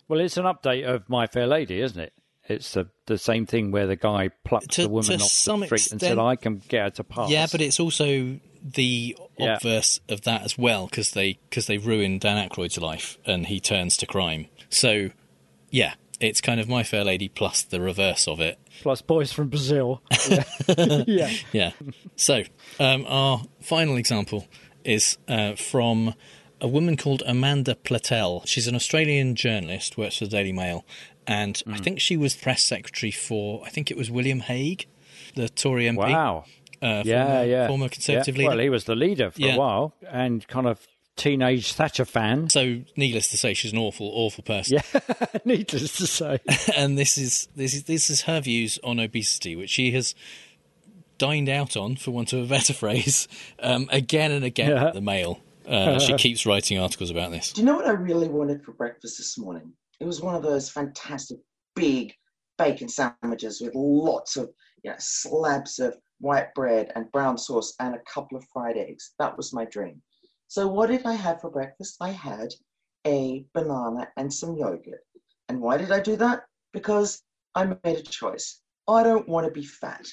Well, it's an update of My Fair Lady, isn't it? It's the the same thing where the guy plucked To- the woman to off the some street and said, "I can get her to pass." Yeah, but it's also the Yeah. obverse of that as well because they because they ruin Dan Aykroyd's life and he turns to crime. So, yeah, it's kind of My Fair Lady plus the reverse of it. plus boys from Brazil. <laughs> Yeah. <laughs> yeah. Yeah. So, um, our final example is uh, from a woman called Amanda Platell. She's an Australian journalist, works for the Daily Mail, and Hmm. I think she was press secretary for I think it was William Hague, the Tory MP. Wow. Uh, yeah, former, yeah. former Conservative yeah. leader. Well, he was the leader for Yeah. a while and kind of teenage Thatcher fan. So, needless to say, she's an awful, awful person. Yeah, <laughs> needless to say. <laughs> and this is this is this is her views on obesity, which she has dined out on, for want of a better <laughs> phrase, um, again and again Yeah. the Mail. Uh, she keeps writing articles about this. Do you know what I really wanted for breakfast this morning? It was one of those fantastic big bacon sandwiches with lots of you know, slabs of white bread and brown sauce and a couple of fried eggs. That was my dream. So what did I have for breakfast? I had a banana and some yogurt. And why did I do that? Because I made a choice. I don't want to be fat.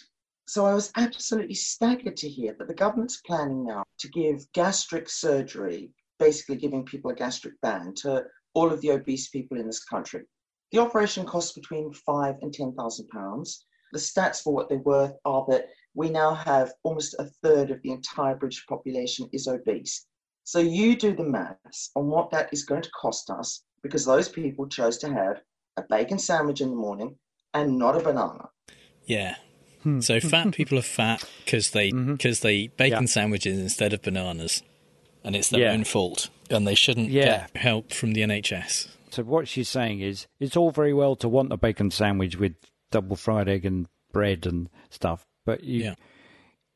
So I was absolutely staggered to hear that the government's planning now to give gastric surgery, basically giving people a gastric band to all of the obese people in this country. The operation costs between five and ten thousand pounds. The stats for what they're worth are that we now have almost a third of the entire British population is obese. So you do the maths on what that is going to cost us because those people chose to have a bacon sandwich in the morning and not a banana. Yeah. Hmm. So fat people are fat because they mm-hmm. because they eat bacon Yeah. sandwiches instead of bananas, and it's their Yeah. own fault, and they shouldn't Yeah. get help from the NHS. So what she's saying is, it's all very well to want a bacon sandwich with double fried egg and bread and stuff, but you, Yeah.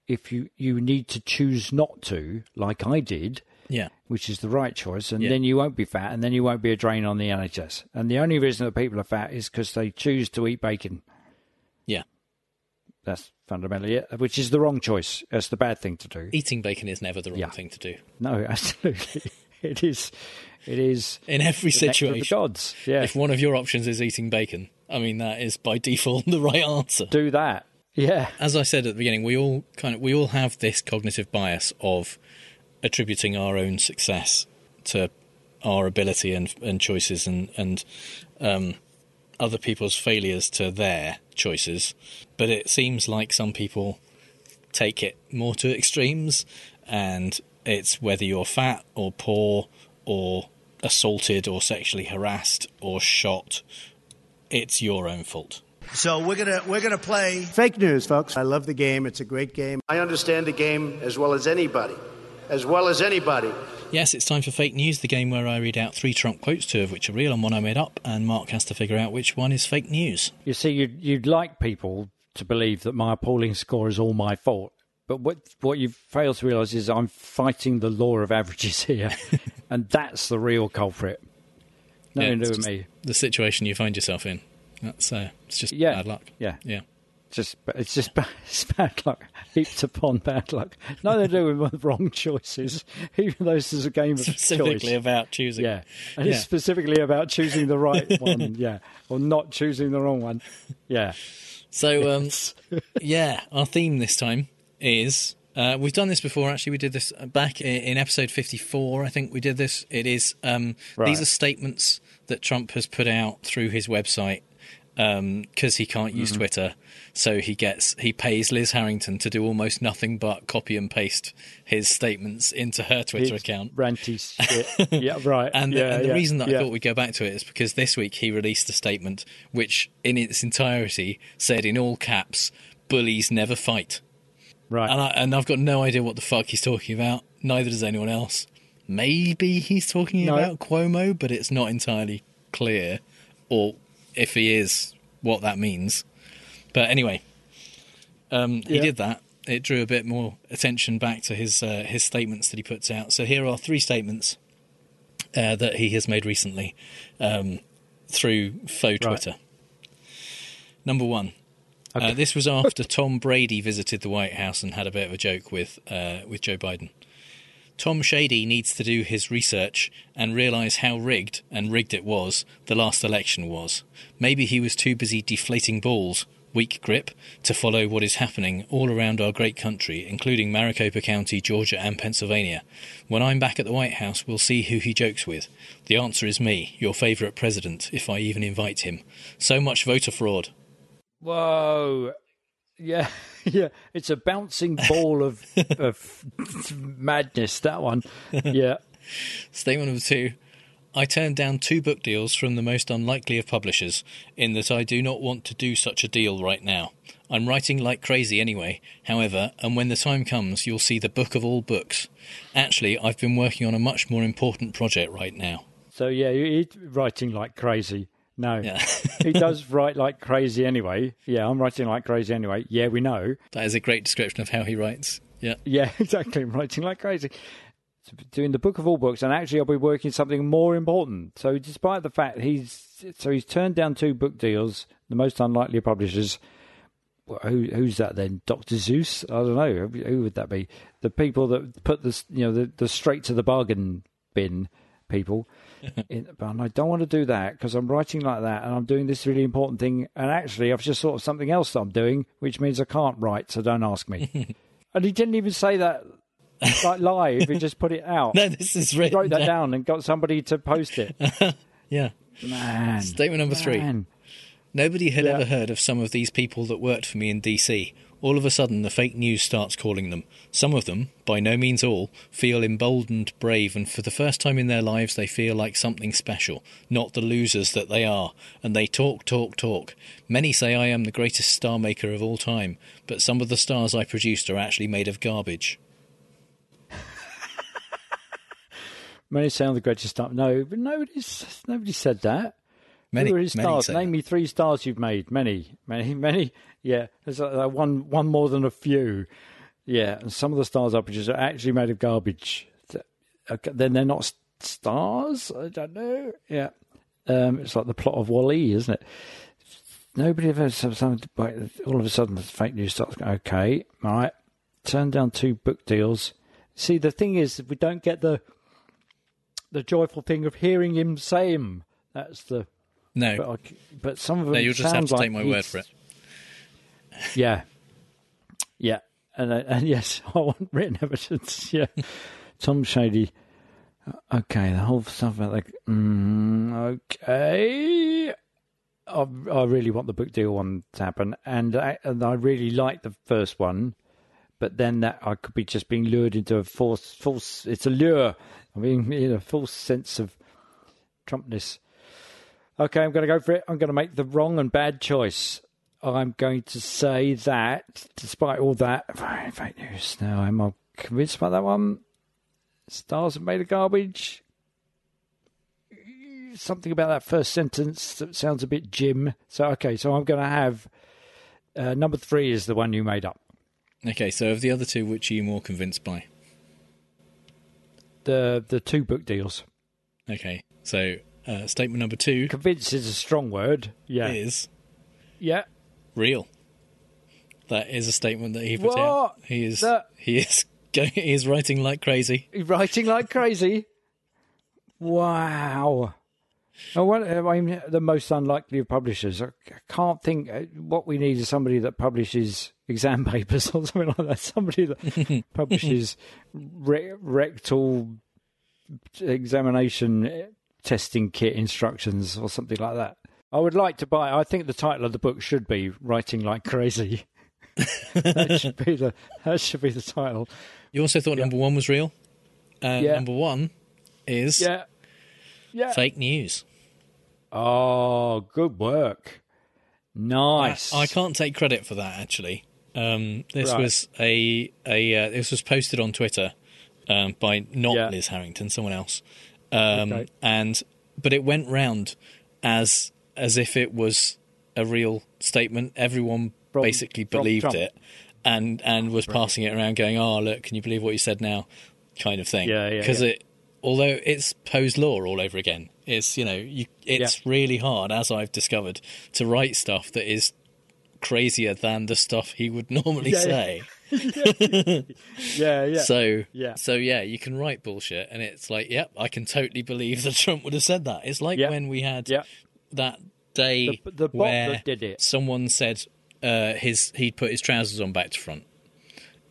if you you need to choose not to, like I did, Yeah. which is the right choice, and Yeah. then you won't be fat, and then you won't be a drain on the NHS. And the only reason that people are fat is because they choose to eat bacon. Yeah. That's fundamentally it, which is the wrong choice. That's the bad thing to do. Eating bacon is never the wrong Yeah. thing to do. No, <laughs> absolutely, <laughs> it is. It is In every situation, gods. Yeah, if one of your options is eating bacon, I mean that is by default the right answer. do that. Yeah, As I said at the beginning, we all kind of we all have this cognitive bias of attributing our own success to our ability and and choices and and um, other people's failures to their choices. But it seems like some people take it more to extremes, and it's whether you're fat or poor or assaulted or sexually harassed or shot, it's your own fault. So we're gonna we're gonna play fake news, folks. I love the game. It's a great game. I understand the game as well as anybody, as well as anybody. Yes, it's time for fake news, the game where I read out three Trump quotes, two of which are real and one I made up, and Mark has to figure out which one is fake news. You see, you'd, you'd like people to believe that my appalling score is all my fault. But what what you fail to realise is I'm fighting the law of averages here, <laughs> and that's the real culprit. Nothing Yeah, to do with me. The situation you find yourself in. That's uh, it's just Yeah, bad luck. Yeah, Yeah. Just it's just bad, <laughs> it's bad luck heaped upon bad luck. Nothing to do with the wrong choices, <laughs> even though this is a game of Specifically choice. about choosing. Yeah, and Yeah. it's specifically about choosing the right one. Yeah, or not choosing the wrong one. Yeah. So, um, yeah, our theme this time is uh, we've done this before. Actually, we did this back in episode fifty-four. I think we did this. It is um, Right. these are statements that Trump has put out through his website because he can't use Mhm. Twitter. So he gets he pays Liz Harrington to do almost nothing but copy and paste his statements into her Twitter It's account. ranty shit. <laughs> yeah, right. And, the, yeah, the reason that yeah. I thought we'd go back to it is because this week he released a statement which, in its entirety, said in all caps, "Bullies never fight." Right. And, I, and I've got no idea what the fuck he's talking about. Neither does anyone else. Maybe he's talking No. about Cuomo, but it's not entirely clear, or if he is, what that means. But anyway, um, he Yeah. did that. It drew a bit more attention back to his uh, his statements that he puts out. So here are three statements uh, that he has made recently um, through faux Right. Twitter. Number one. Uh, this was after Tom Brady visited the White House and had a bit of a joke with uh, with Joe Biden. Tom Shady needs to do his research and realise how rigged, and rigged it was, the last election was. Maybe he was too busy deflating balls, weak grip, to follow what is happening all around our great country, including Maricopa County, Georgia, and Pennsylvania. When I'm back at the White House, we'll see who he jokes with. The answer is me, your favourite president, if I even invite him. So much voter fraud. Whoa. Yeah, <laughs> yeah. It's a bouncing ball of <laughs> of madness. That one. Yeah. Statement number two. I turned down two book deals from the most unlikely of publishers, in that I do not want to do such a deal right now. I'm writing like crazy anyway, however, and when the time comes, you'll see the book of all books. Actually, I've been working on a much more important project right now. So yeah, he's writing like crazy. No, Yeah. <laughs> he does <laughs> write like crazy anyway. Yeah, I'm writing like crazy anyway. Yeah, we know. That is a great description of how he writes. Yeah. Yeah, <laughs> exactly. I'm writing like crazy. So, Doing the book of all books, and actually, I'll be working something more important. So, despite the fact he's so he's turned down two book deals, the most unlikely publishers. Well, Who, who's that then? Doctor Seuss? I don't know. Who, who would that be? The people that put the you know the, the straight to the bargain bin people. <laughs> in, but I don't want to do that because I'm writing like that and I'm doing this really important thing. And actually, I've just thought of something else that I'm doing, which means I can't write, so don't ask me. <laughs> and he didn't even say that like live. He just put it out. <laughs> No, this is He written wrote that down. down and got somebody to post it. Yeah. Man. Statement number three. Nobody had Yeah. ever heard of some of these people that worked for me in DC. All of a sudden, the fake news starts calling them. Some of them, by no means all, feel emboldened, brave, and for the first time in their lives, they feel like something special, not the losers that they are. And they talk, talk, talk. Many say I am the greatest star maker of all time, but some of the stars I produced are actually made of garbage. <laughs> Many sound the greatest star. No, but nobody's nobody said that. Many- Who are his many stars? say Name me three stars you've made. Many, many, <laughs> many. Yeah, there's uh, one one more than a few. Yeah, and some of the stars I produce are actually made of garbage. Okay, Then they're not stars. I don't know. Yeah, um, it's like the plot of Wall-E, isn't it? Nobody ever said something. but All of a sudden, the fake news starts. going, Okay, all right. Turn down two book deals. See, the thing is, we don't get the the joyful thing of hearing him say him. That's the No. But, I, but some of them. No, you'll just have to like take my word for it. Yeah, yeah, and uh, and <laughs> yes, <laughs> I want written evidence. <laughs> Yeah, Tom Shady. Okay, the whole stuff about like, mm, okay. I, I really want the book deal one to happen, and I, and I really like the first one, but then that I could be just being lured into a false, false. It's a lure. I mean, in a false sense of Trumpness. Okay, I'm going to go for it. I'm going to make the wrong and bad choice. I'm going to say that, despite all that, fake news. Now, I'm I convinced about that one? Stars are made of garbage. Something about that first sentence that sounds a bit Jim. So, okay, so I'm going to have uh, number three is the one you made up. Okay, so of the other two, which are you more convinced by? The the two book deals. Okay, so uh, statement number two. Convinced is a strong word. Yeah. Is Yeah. Real. That is a statement that he put What? out. He is That- he is <laughs> going, he is writing like crazy. writing like crazy. Wow. Oh, what, I mean, the most unlikely of publishers. I can't think. uh, What we need is somebody that publishes exam <laughs> papers or something like that. Somebody that <laughs> publishes re- rectal examination uh, testing kit instructions or something like that. I would like to buy. I think the title of the book should be "Writing Like Crazy." <laughs> that should be the that should be the title. You also thought number one was real. Uh, Yeah. Number one is Yeah. Yeah. fake news. Oh, good work. Nice. I, I can't take credit for that actually. Um, this Right. was a a uh, this was posted on Twitter um, by not Yeah. Liz Harrington, someone else, um, Okay. and but it went round as as if it was a real statement. Everyone From- basically believed it, and and was passing it around, going, "Oh, look, can you believe what you said now?" kind of thing. Yeah, yeah, Because yeah. it, although it's Poe's law all over again, it's you know, you, it's really hard, as I've discovered, to write stuff that is crazier than the stuff he would <laughs> normally Yeah, say. <laughs> <laughs> yeah, yeah. So Yeah. so yeah, you can write bullshit, and it's like, yep, I can totally believe that Trump would have said that. It's like Yeah. when we had Yeah. That day The- the bot where that did it. someone said uh, his he'd put his trousers on back to front,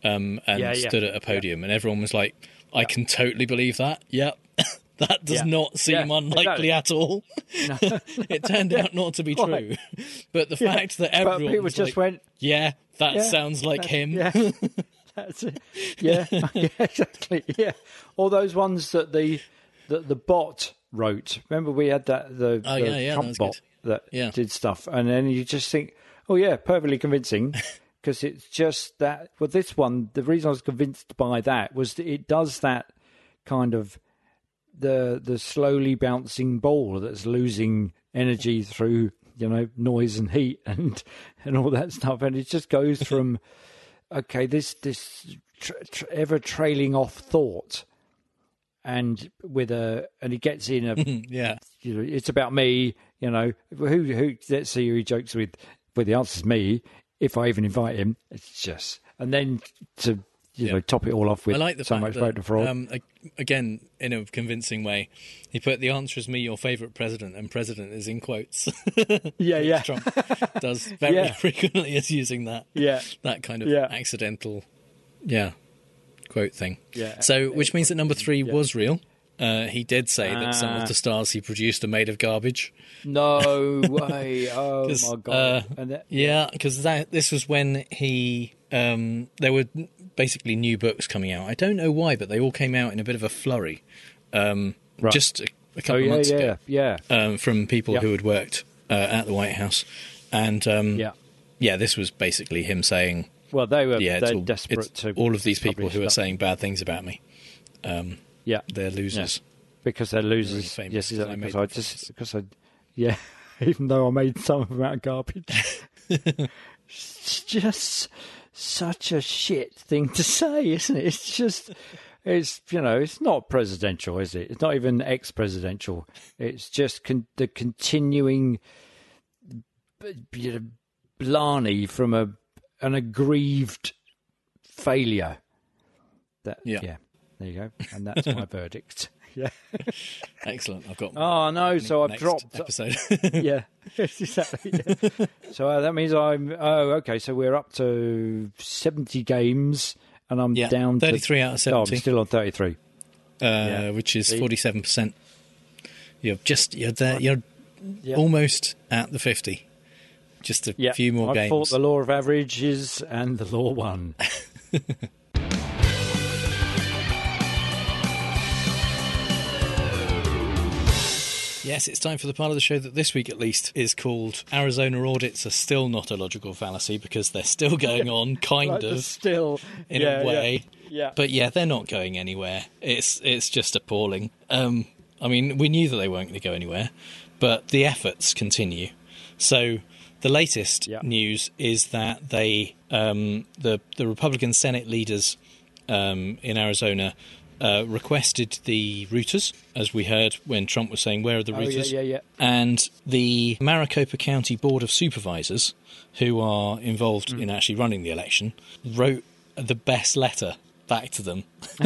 um, and Yeah, yeah. stood at a podium, and everyone was like, I can totally believe that. Yep. <laughs> That does Yeah. not seem Yeah, unlikely exactly. at all. <laughs> it turned out not to be true. <laughs> But the Yeah. fact that But everyone people was just like, went, yeah, that Yeah, sounds like him. Yeah, that's it. Yeah, yeah, exactly. Yeah, all those ones that the that the bot wrote. Remember, we had that the, Oh, the yeah, yeah, that bot good. that Yeah. did stuff, and then you just think, oh yeah, perfectly convincing. <laughs> Because it's just that. Well, this one, the reason I was convinced by that was that it does that kind of the the slowly bouncing ball that's losing energy through you know noise and heat <laughs> and and all that stuff, and it just goes from <laughs> okay this this tr- tr- ever trailing off thought, and with a and he gets in a <laughs> yeah you know it's about me you know who who let's see who he jokes with. Well, the answer's me if I even invite him. It's just and then to you Yeah. know top it all off with I like the so much voter fraud. Um, again, in a convincing way, he put the answer is me, your favourite president, and president is in quotes. <laughs> Yeah, yeah. Trump does very <laughs> Yeah. frequently is using that. Yeah. that kind of Yeah. accidental, yeah, quote thing. Yeah. So, which means that number three was real. Uh, he did say that some Ah. of the stars he produced are made of garbage. no <laughs> way! Oh 'Cause, my god! uh, and that, Yeah, because this was when he um, there were basically new books coming out. I don't know why, but they all came out in a bit of a flurry. Um, Right. Just a, a couple Oh, of yeah, months yeah, ago, yeah. um, from people Yeah. who had worked uh, at the White House, and um, Yeah. yeah, this was basically him saying, well, they were "Yeah, they're all, desperate to all of these people who are stuff. saying bad things about me. Um, yeah, they're losers." because they're losers. famous yes, exactly. Because I just because I yeah, <laughs> even though I made some of them out of garbage, <laughs> it's just such a shit thing to say, isn't it? It's just. It's you know it's not presidential, is it? It's not even ex-presidential. It's just con- the continuing b- you know, blarney from a an aggrieved failure. That Yeah. yeah, there you go, and that's my <laughs> verdict. Yeah. Excellent. I've got. Oh no! So I've dropped episode. <laughs> yeah, <laughs> exactly. yeah. so uh, that means I'm. Oh, okay. So we're up to seventy games, and I'm Yeah, down to 33 out of Oh, 70. I'm still on thirty-three. uh, Yeah. which is forty-seven percent. You're just you're there. You're almost at the fifty. Just a Yeah, few more I games. fought the law of averages, and the law won. <laughs> Yes, it's time for the part of the show that this week at least is called Arizona audits are still not a logical fallacy because they're still going <laughs> on, kind Like of, still in yeah, a way. Yeah. yeah. But yeah, they're not going anywhere. It's it's just appalling. Um, I mean, we knew that they weren't going to go anywhere, but the efforts continue. So the latest news is that they um, the the Republican Senate leaders um, in Arizona. Uh, requested the routers, as we heard when Trump was saying, "Where are the Oh, yeah, routers?" yeah, yeah. And the Maricopa County Board of Supervisors, who are involved Mm. in actually running the election, wrote the best letter back to them <laughs>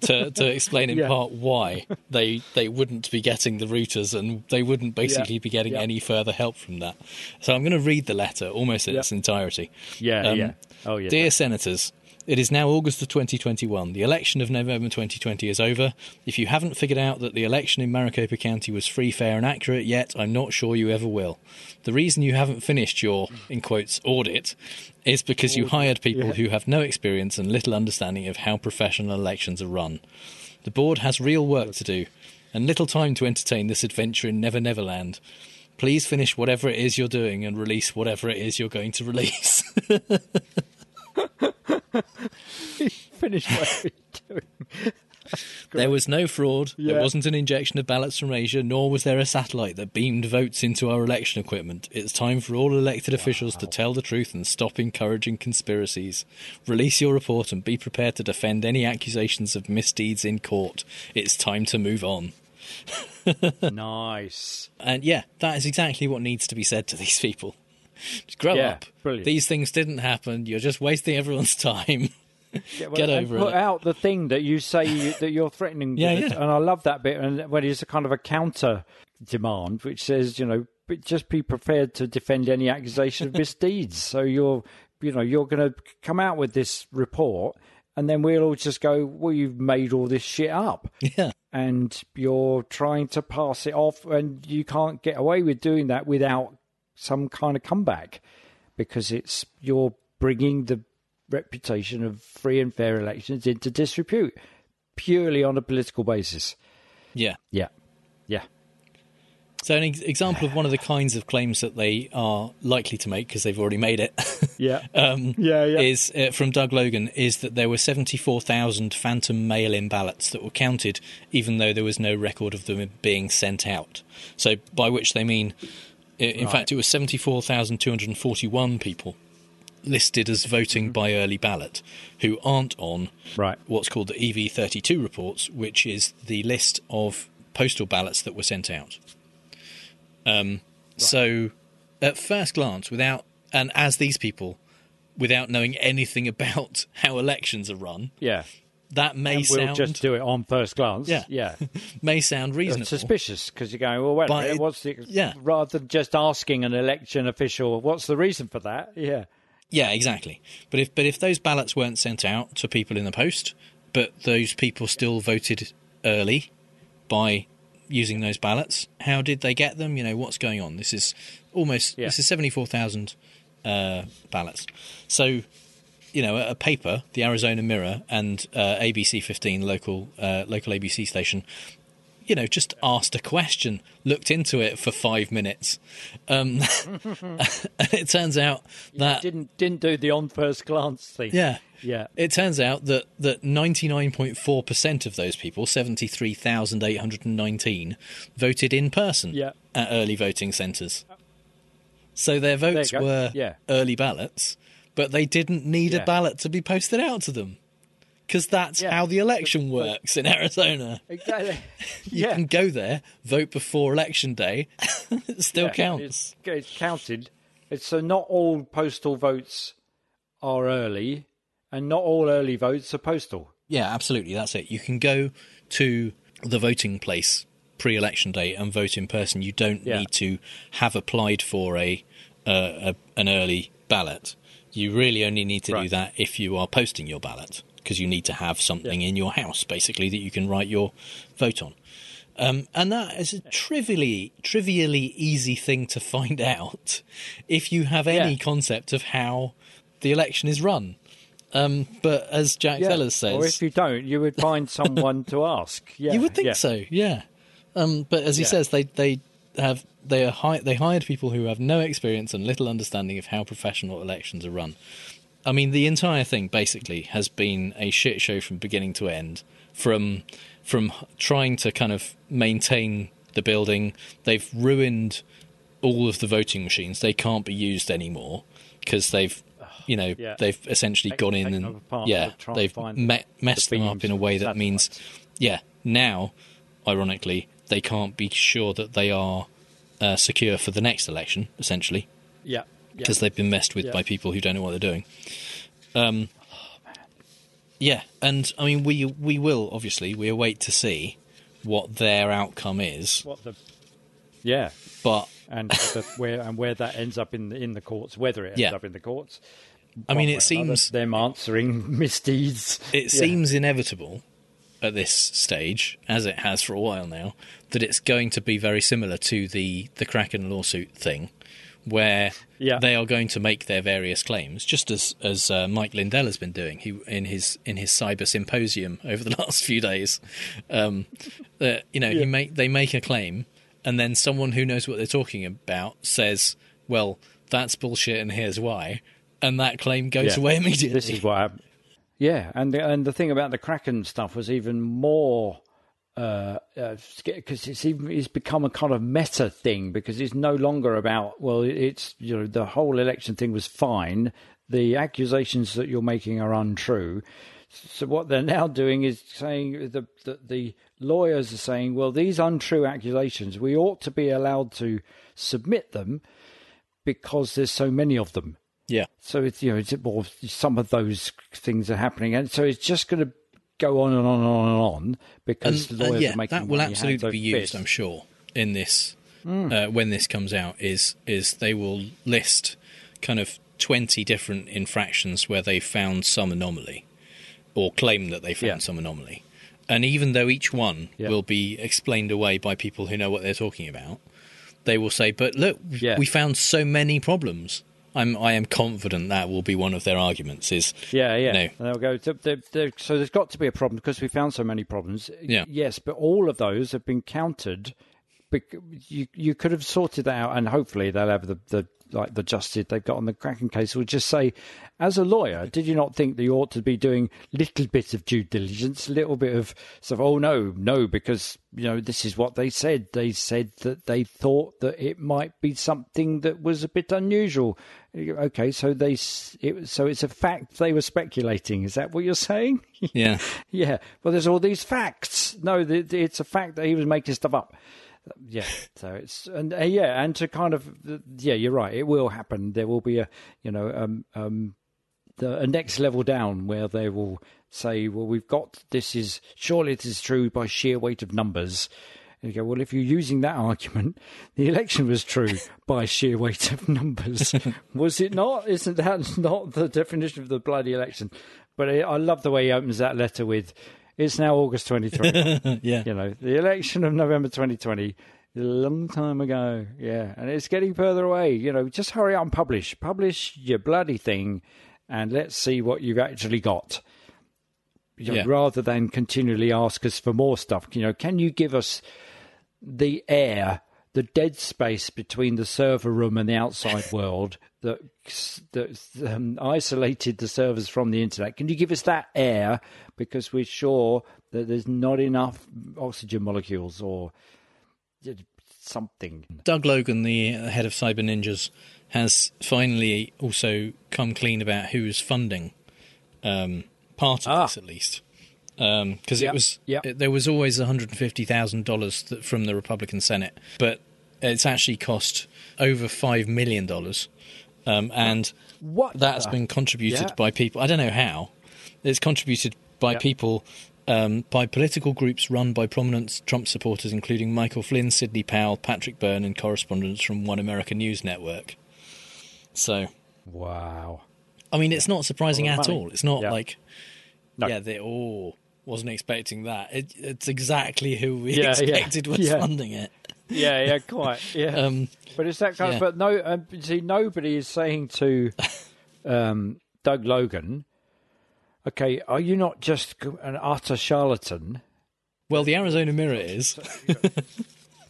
to, to explain in Yeah. part why they they wouldn't be getting the routers and they wouldn't basically Yeah. be getting Yeah. any further help from that. So I'm going to read the letter almost in its entirety. Yeah, um, yeah. Oh, yeah. Dear Senators, it is now August of 2021. The election of November 2020 is over. If you haven't figured out that the election in Maricopa County was free, fair, and accurate yet, I'm not sure you ever will. The reason you haven't finished your, in quotes, audit is because you hired people yeah. who have no experience and little understanding of how professional elections are run. The board has real work to do and little time to entertain this adventure in Never Never Land. Please finish whatever it is you're doing and release whatever it is you're going to release. <laughs> <laughs> Finish what we're doing. <laughs> There was no fraud. There wasn't an injection of ballots from Asia, nor was there a satellite that beamed votes into our election equipment. It's time for all elected officials to tell the truth and stop encouraging conspiracies. Release your report and be prepared to defend any accusations of misdeeds in court. It's time to move on. <laughs> nice. And yeah, that is exactly what needs to be said to these people. Just grow Yeah, up. brilliant. These things didn't happen. You're just wasting everyone's <laughs> time. Yeah, well, Get over put it. out the thing that you say you, <laughs> that you're threatening. Yeah, yeah. And I love that bit. And when it's a kind of a counter demand, which says, you know, just be prepared to defend any accusation of <laughs> misdeeds. So you're, you know, you're going to come out with this report, and then we'll all just go, well, you've made all this shit up. Yeah. And you're trying to pass it off, and you can't get away with doing that without some kind of comeback because it's you're bringing the reputation of free and fair elections into disrepute purely on a political basis. Yeah. Yeah. Yeah. So, an ex- example of one of the kinds of claims that they are likely to make because they've already made it, <laughs> Yeah. um, Yeah, yeah. is uh, from Doug Logan is that there were seventy-four thousand phantom mail-in ballots that were counted, even though there was no record of them being sent out. So, by which they mean, in Right. fact, it was seventy-four thousand two hundred forty-one people listed as voting by early ballot who aren't on right. what's called the EV32 reports, which is the list of postal ballots that were sent out. Um, So, at first glance, without and as these people without knowing anything <laughs> about how elections are run. Yeah. That may and we'll sound just do it on first glance. Yeah. yeah. <laughs> may sound reasonable. suspicious because you're going, well, wait, But minute, what's the yeah. rather than just asking an election official, what's the reason for that? Yeah, Yeah, exactly. But if but if those ballots weren't sent out to people in the post, but those people still voted early by using those ballots, how did they get them? You know, what's going on? This is almost this is seventy four thousand uh, ballots. So, you know, a, paper, the Arizona Mirror, and uh, ABC fifteen local uh, local ABC station. You know, just asked a question, looked into it for five minutes, um, and <laughs> it turns out that didn't didn't do the on first glance thing. yeah. yeah. It turns out that that 99.4% of those people, 73,819, voted in person Yeah. at early voting centres. So their votes you were Yeah. early ballots, but they didn't need Yeah. a ballot to be posted out to them. Because that's Yeah. how the election works in Arizona. Exactly. <laughs> You yeah. can go there, vote before election day, <laughs> it still Yeah, counts. It's, it's counted. It's, so not all postal votes are early, and not all early votes are postal. Yeah, absolutely. That's it. You can go to the voting place pre-election day and vote in person. You don't need to have applied for a, uh, a an early ballot. You really only need to do that if you are posting your ballot because you need to have something in your house basically that you can write your vote on. Um, and that is a trivially, trivially easy thing to find <laughs> out if you have any Yeah. concept of how the election is run. Um, but as Jack Yeah. Says, or if you don't, you would find <laughs> someone to ask. Yeah, you would think yeah. so, yeah. Um, but as he Yeah. says, they they have they are hi- they hired people who have no experience and little understanding of how professional elections are run. I mean, the entire thing basically has been a shit show from beginning to end. From from trying to kind of maintain the building, they've ruined all of the voting machines. They can't be used anymore because they've you know Yeah. they've essentially Take- gone in and yeah to try and they've me- messed the them up in a way that means yeah now ironically they can't be sure that they are uh, secure for the next election essentially Yeah, because yeah. they've been messed with Yeah. by people who don't know what they're doing um yeah and i mean we we will obviously we await to see what their outcome is What the? Yeah, but and the, where and where that ends up in the, in the courts, whether it ends Yeah. up in the courts. I mean, it or another, seems- them answering <laughs> misdeeds. it seems inevitable at this stage, as it has for a while now, that it's going to be very similar to the the Kraken lawsuit thing, where Yeah. they are going to make their various claims, just as as uh, Mike Lindell has been doing he, in his in his cyber symposium <laughs> over the last few days. Um, that you know, he make they make a claim, and then someone who knows what they're talking about says, "Well, that's bullshit, and here's why." And that claim goes Yeah. away <laughs> immediately. This is what happened. Yeah, and the, and the thing about the Kraken stuff was even more uh, uh, because it's even it's become a kind of meta thing because it's no longer about well it's you know the whole election thing was fine. The accusations that you're making are untrue. So what they're now doing is saying the, the the lawyers are saying well these untrue accusations we ought to be allowed to submit them because there's so many of them Yeah. so it's you know it's, well, some of those things are happening, and so it's just going to go on and on and on and on because and, the and lawyers yeah, are making that will absolutely be used, fist. I'm sure, in this Mm. uh, when this comes out. Is is they will list kind of twenty different infractions where they found some anomaly, or claim that they found Yeah. some anomaly, and even though each one Yeah. will be explained away by people who know what they're talking about, they will say, "But look, Yeah. we found so many problems." I'm I am confident that will be one of their arguments. Is Yeah, yeah. you know, they'll go. "There- there- there- so there's got to be a problem because we found so many problems. Yeah. Yes, but all of those have been countered. You you could have sorted that out, and hopefully they'll have the, the like the justice they've got on the Kraken case will just say, as a lawyer, did you not think that you ought to be doing little bit of due diligence, a little bit of of oh no no because you know this is what they said. They said that they thought that it might be something that was a bit unusual. Okay, so they it, so it's a fact they were speculating. Is that what you're saying? <laughs> yeah. yeah. Well, there's all these facts. No, th- th- it's a fact that he was making stuff up. Yeah. So it's and uh, yeah, and to kind of yeah, you're right. It will happen. There will be a you know um um the a next level down where they will say, "Well, we've got this is surely this is true by sheer weight of numbers." And you go, well, if you're using that argument, the election was true by sheer weight of numbers. <laughs> was it not? Isn't that not the definition of the bloody election? But I love the way he opens that letter with, it's now August 2020. <laughs> yeah. You know, the election of November 2020, a long time ago. Yeah. And it's getting further away. You know, just hurry up and publish. Publish your bloody thing and let's see what you've actually got. You know, Yeah. Rather than continually ask us for more stuff. You know, can you give us the air, the dead space between the server room and the outside <laughs> world that that um, isolated the servers from the internet. Can you give us that air because we're sure that there's not enough oxygen molecules or something. Doug Logan, the head of Cyber Ninjas, has finally also come clean about who is funding um, part of this, at least. Because Yep, it was yep. it- there was always one hundred and fifty thousand dollars from the Republican Senate, but it's actually cost over five million dollars, um, and what that's the- been contributed Yeah. by people. I don't know how. It's contributed by people, um, by political groups run by prominent Trump supporters, including Michael Flynn, Sidney Powell, Patrick Byrne, and correspondents from One America News Network. So, wow. I mean, it's not surprising at all. It's not Yeah. like, yeah, they all wasn't expecting that. It, it's exactly who we Yeah, <laughs> yeah, expected was yeah. funding it. Yeah, yeah, quite. <laughs> Yeah. Um, but it's that kind yeah. of. But no, um, see, nobody is saying to <laughs> um, Doug Logan, okay, are you not just an utter charlatan? Well, the Arizona Mirror is.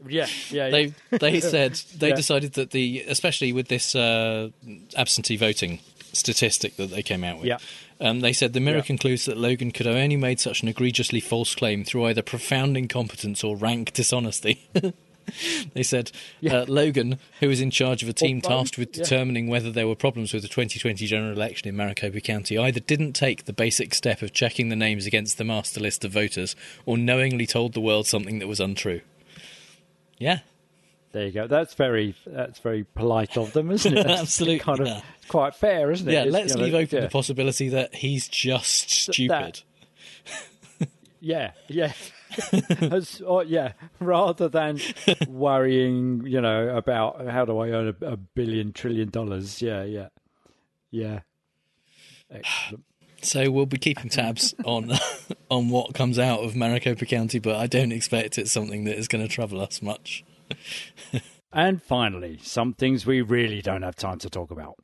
Yeah, yeah. they they said they Yeah. decided that the especially with this uh, absentee voting statistic that they came out with. Yeah. Um, they said the mirror Yeah. concludes that Logan could have only made such an egregiously false claim through either profound incompetence or rank dishonesty. <laughs> they said uh, Logan, who was in charge of a team tasked with yeah. determining whether there were problems with the 2020 general election in Maricopa County, either didn't take the basic step of checking the names against the master list of voters or knowingly told the world something that was untrue. Yeah. There you go. That's very that's very polite of them, isn't it? <laughs> Absolutely, kind of yeah. Quite fair, isn't it? Yeah, It's, let's you know, leave open yeah. the possibility that he's just stupid. <laughs> Yeah, yeah. <laughs> As- or, yeah, rather than worrying, you know, about how do I earn a, a billion trillion dollars. Yeah, yeah, yeah. Excellent. <sighs> So we'll be keeping tabs <laughs> on on what comes out of Maricopa County, but I don't expect it's something that is going to trouble us much. And finally, some things we really don't have time to talk about.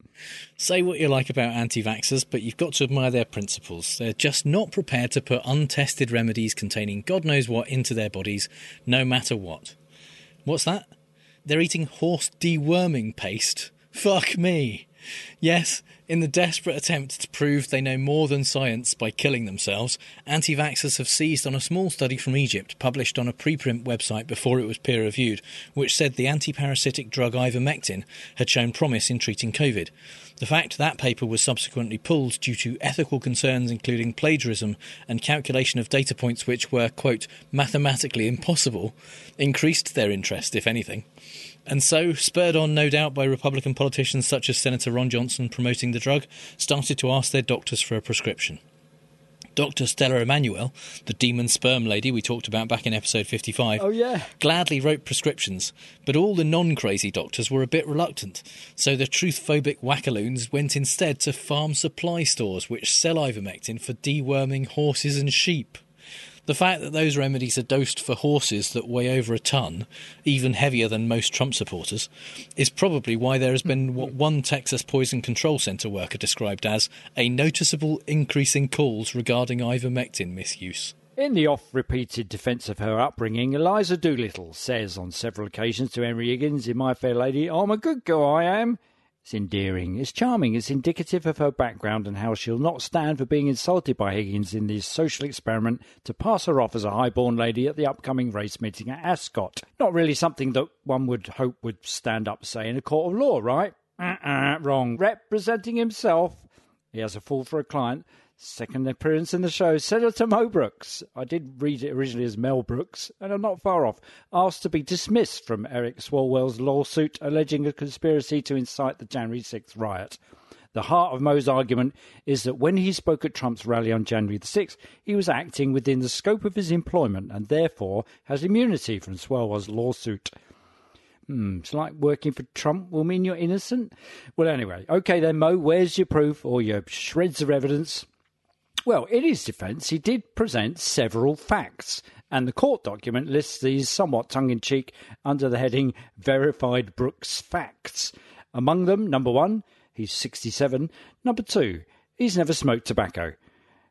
Say what you like about anti vaxxers, but you've got to admire their principles. They're just not prepared to put untested remedies containing God knows what into their bodies, no matter what. What's that? They're eating horse deworming paste. <laughs> Fuck me. Yes, in the desperate attempt to prove they know more than science by killing themselves, anti vaxxers have seized on a small study from Egypt published on a preprint website before it was peer reviewed, which said the anti parasitic drug ivermectin had shown promise in treating COVID. The fact that paper was subsequently pulled due to ethical concerns, including plagiarism and calculation of data points which were, quote, mathematically impossible, increased their interest, if anything. And so, spurred on no doubt by Republican politicians such as Senator Ron Johnson promoting the drug, started to ask their doctors for a prescription. Dr. Stella Immanuel, the demon sperm lady we talked about back in episode 55, Oh, yeah. gladly wrote prescriptions, but all the non crazy doctors were a bit reluctant, so the truth phobic wackaloons went instead to farm supply stores which sell ivermectin for deworming horses and sheep. The fact that those remedies are dosed for horses that weigh over a ton, even heavier than most Trump supporters, is probably why there has been what one Texas Poison Control Center worker described as a noticeable increase in calls regarding ivermectin misuse. In the oft repeated defence of her upbringing, Eliza Doolittle says on several occasions to Henry Higgins in My Fair Lady, I'm a good girl, I am. It's endearing, it's charming, it's indicative of her background and how she'll not stand for being insulted by Higgins in this social experiment to pass her off as a high-born lady at the upcoming race meeting at Ascot. Not really something that one would hope would stand up, say, in a court of law, right? Uh-uh, wrong. Representing himself, he has a fool for a client. Second appearance in the show, Senator Mo Brooks. I did read it originally as Mel Brooks, and I'm not far off. Asked to be dismissed from Eric Swalwell's lawsuit alleging a conspiracy to incite the January 6th riot. The heart of Mo's argument is that when he spoke at Trump's rally on January the 6th, he was acting within the scope of his employment and therefore has immunity from Swalwell's lawsuit. Hmm, it's like working for Trump will mean you're innocent? Well, anyway, okay then, Mo, where's your proof or your shreds of evidence? Well, in his defence, he did present several facts, and the court document lists these somewhat tongue in cheek under the heading Verified Brooks Facts. Among them, number one, he's 67. Number two, he's never smoked tobacco.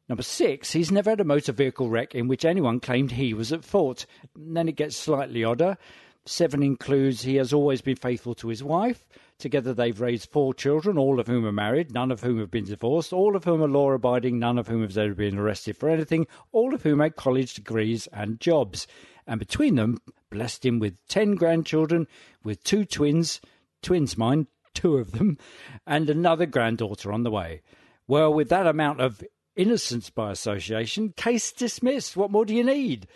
Number six, he's never had a motor vehicle wreck in which anyone claimed he was at fault. And then it gets slightly odder. Seven includes he has always been faithful to his wife. Together they've raised four children, all of whom are married, none of whom have been divorced, all of whom are law abiding, none of whom have ever been arrested for anything, all of whom had college degrees and jobs. And between them, blessed him with ten grandchildren, with two twins, twins mine, two of them, and another granddaughter on the way. Well, with that amount of innocence by association, case dismissed. What more do you need?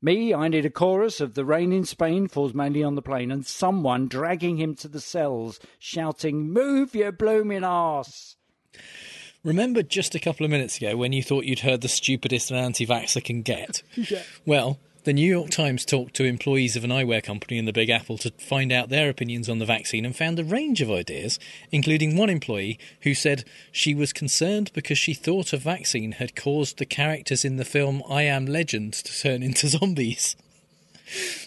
Me, I need a chorus of The Rain in Spain falls mainly on the plain and someone dragging him to the cells, shouting, Move your blooming arse! Remember just a couple of minutes ago when you thought you'd heard the stupidest an anti vaxxer can get? <laughs> Yeah. Well, the New York Times talked to employees of an eyewear company in the Big Apple to find out their opinions on the vaccine and found a range of ideas, including one employee who said she was concerned because she thought a vaccine had caused the characters in the film I Am Legend to turn into <laughs> zombies.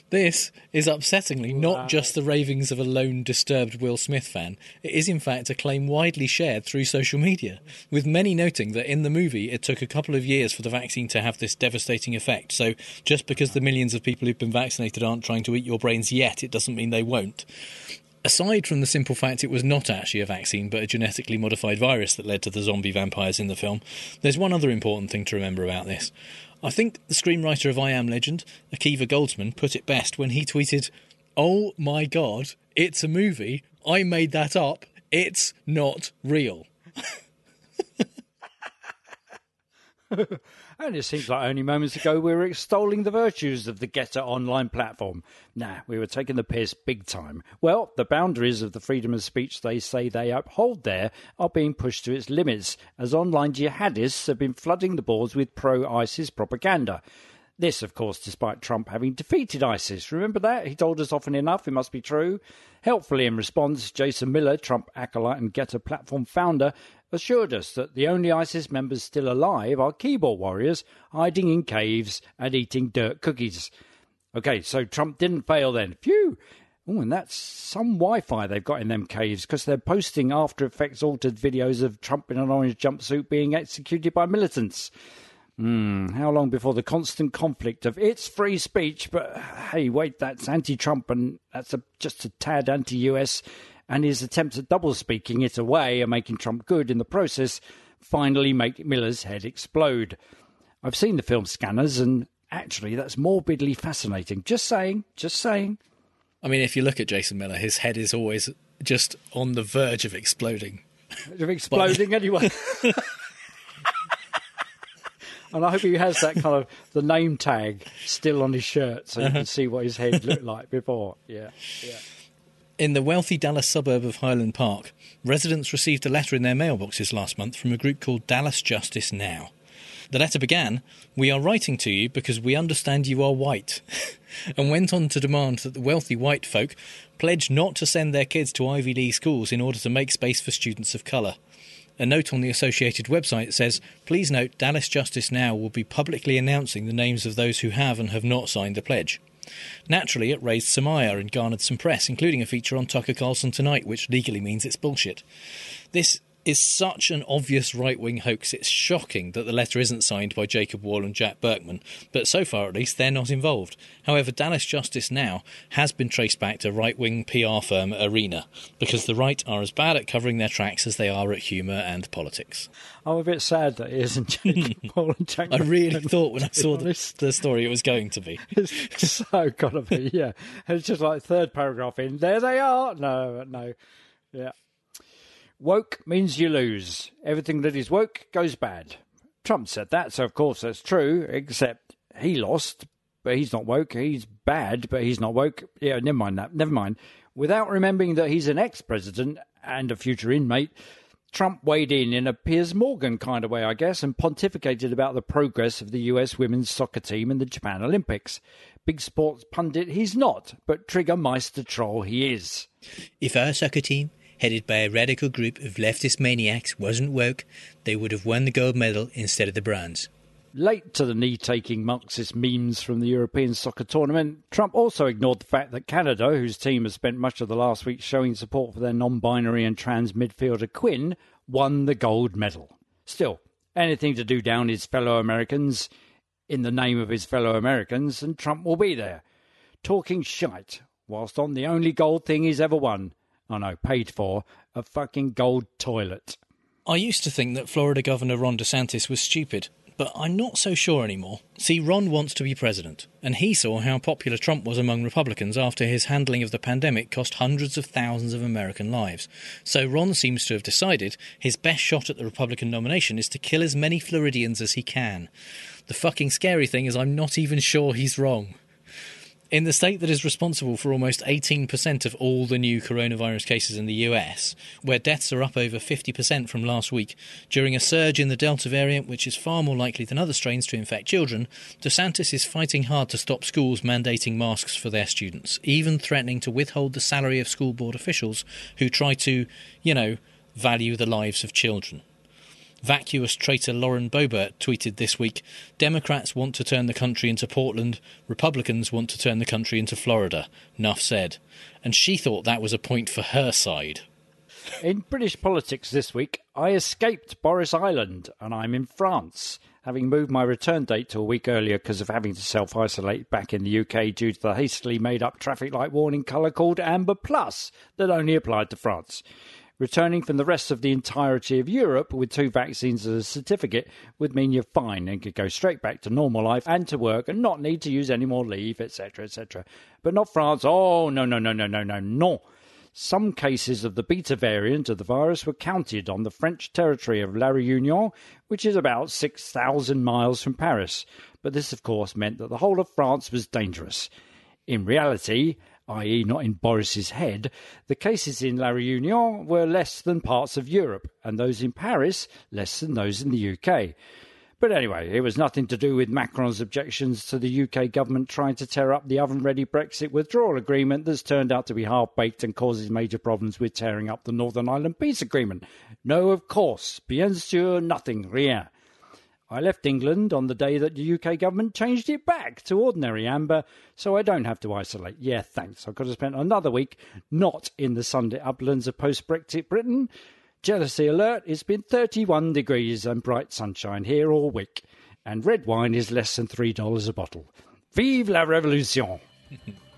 This is upsettingly not just the ravings of a lone disturbed Will Smith fan. It is, in fact, a claim widely shared through social media, with many noting that in the movie it took a couple of years for the vaccine to have this devastating effect. So, just because the millions of people who've been vaccinated aren't trying to eat your brains yet, it doesn't mean they won't. Aside from the simple fact it was not actually a vaccine but a genetically modified virus that led to the zombie vampires in the film, there's one other important thing to remember about this. I think the screenwriter of I Am Legend, Akiva Goldsman, put it best when he tweeted, Oh my god, it's a movie. I made that up. It's not real. <laughs> <laughs> and it seems like only moments ago we were extolling the virtues of the GETTR online platform. Nah, we were taking the piss big time. Well, the boundaries of the freedom of speech they say they uphold there are being pushed to its limits, as online jihadists have been flooding the boards with pro ISIS propaganda. This, of course, despite Trump having defeated ISIS. Remember that? He told us often enough, it must be true. Helpfully, in response, Jason Miller, Trump acolyte and GETTR platform founder, assured us that the only ISIS members still alive are keyboard warriors hiding in caves and eating dirt cookies. Okay, so Trump didn't fail then. Phew! Oh, and that's some Wi Fi they've got in them caves because they're posting After Effects altered videos of Trump in an orange jumpsuit being executed by militants. Hmm, how long before the constant conflict of it's free speech, but hey, wait, that's anti Trump and that's a, just a tad anti US, and his attempts at double speaking it away and making Trump good in the process finally make Miller's head explode. I've seen the film Scanners, and actually, that's morbidly fascinating. Just saying, just saying. I mean, if you look at Jason Miller, his head is always just on the verge of exploding. Of exploding, <laughs> anyway. <laughs> and I hope he has that kind of the name tag still on his shirt, so you can uh-huh. see what his head looked like before. Yeah, yeah. In the wealthy Dallas suburb of Highland Park, residents received a letter in their mailboxes last month from a group called Dallas Justice Now. The letter began, We are writing to you because we understand you are white, <laughs> and went on to demand that the wealthy white folk pledge not to send their kids to Ivy League schools in order to make space for students of colour. A note on the Associated website says, Please note Dallas Justice Now will be publicly announcing the names of those who have and have not signed the pledge. Naturally, it raised some ire and garnered some press, including a feature on Tucker Carlson tonight, which legally means it's bullshit. This is such an obvious right wing hoax, it's shocking that the letter isn't signed by Jacob Wohl and Jack Burkman, but so far at least they're not involved. However, Dallas Justice Now has been traced back to right wing PR firm Arena, because the right are as bad at covering their tracks as they are at humour and politics. I'm a bit sad that it isn't Jacob <laughs> Wohl and Jack I really Burkman, thought when I saw the, the story it was going to be. <laughs> It's so gotta be, yeah. It's just like third paragraph in. There they are. No, no. Yeah. Woke means you lose. Everything that is woke goes bad. Trump said that, so of course that's true, except he lost, but he's not woke. He's bad, but he's not woke. Yeah, never mind that. Never mind. Without remembering that he's an ex president and a future inmate, Trump weighed in in a Piers Morgan kind of way, I guess, and pontificated about the progress of the US women's soccer team in the Japan Olympics. Big sports pundit he's not, but trigger meister troll he is. If our soccer team, headed by a radical group of leftist maniacs, wasn't woke, they would have won the gold medal instead of the bronze. Late to the knee taking Marxist memes from the European soccer tournament, Trump also ignored the fact that Canada, whose team has spent much of the last week showing support for their non binary and trans midfielder Quinn, won the gold medal. Still, anything to do down his fellow Americans in the name of his fellow Americans, and Trump will be there, talking shite, whilst on the only gold thing he's ever won Oh, I know, paid for, a fucking gold toilet. I used to think that Florida Governor Ron DeSantis was stupid but I'm not so sure anymore. See, Ron wants to be president, and he saw how popular Trump was among Republicans after his handling of the pandemic cost hundreds of thousands of American lives. So Ron seems to have decided his best shot at the Republican nomination is to kill as many Floridians as he can. The fucking scary thing is, I'm not even sure he's wrong. In the state that is responsible for almost 18% of all the new coronavirus cases in the US, where deaths are up over 50% from last week, during a surge in the Delta variant, which is far more likely than other strains to infect children, DeSantis is fighting hard to stop schools mandating masks for their students, even threatening to withhold the salary of school board officials who try to, you know, value the lives of children. Vacuous traitor Lauren Boebert tweeted this week Democrats want to turn the country into Portland, Republicans want to turn the country into Florida. Nuff said. And she thought that was a point for her side. In British politics this week, I escaped Boris Island and I'm in France, having moved my return date to a week earlier because of having to self isolate back in the UK due to the hastily made up traffic light warning colour called Amber Plus that only applied to France. Returning from the rest of the entirety of Europe with two vaccines as a certificate would mean you're fine and could go straight back to normal life and to work and not need to use any more leave, etc., etc. But not France. Oh, no, no, no, no, no, no, no. Some cases of the beta variant of the virus were counted on the French territory of La Réunion, which is about 6,000 miles from Paris. But this, of course, meant that the whole of France was dangerous. In reality, i.e., not in Boris's head, the cases in La Réunion were less than parts of Europe, and those in Paris less than those in the UK. But anyway, it was nothing to do with Macron's objections to the UK government trying to tear up the oven ready Brexit withdrawal agreement that's turned out to be half baked and causes major problems with tearing up the Northern Ireland peace agreement. No, of course, bien sûr, nothing, rien. I left England on the day that the UK government changed it back to ordinary amber, so I don't have to isolate. Yeah, thanks. I could have spent another week not in the Sunday uplands of post Brexit Britain. Jealousy alert, it's been 31 degrees and bright sunshine here all week, and red wine is less than $3 a bottle. Vive la Revolution! <laughs>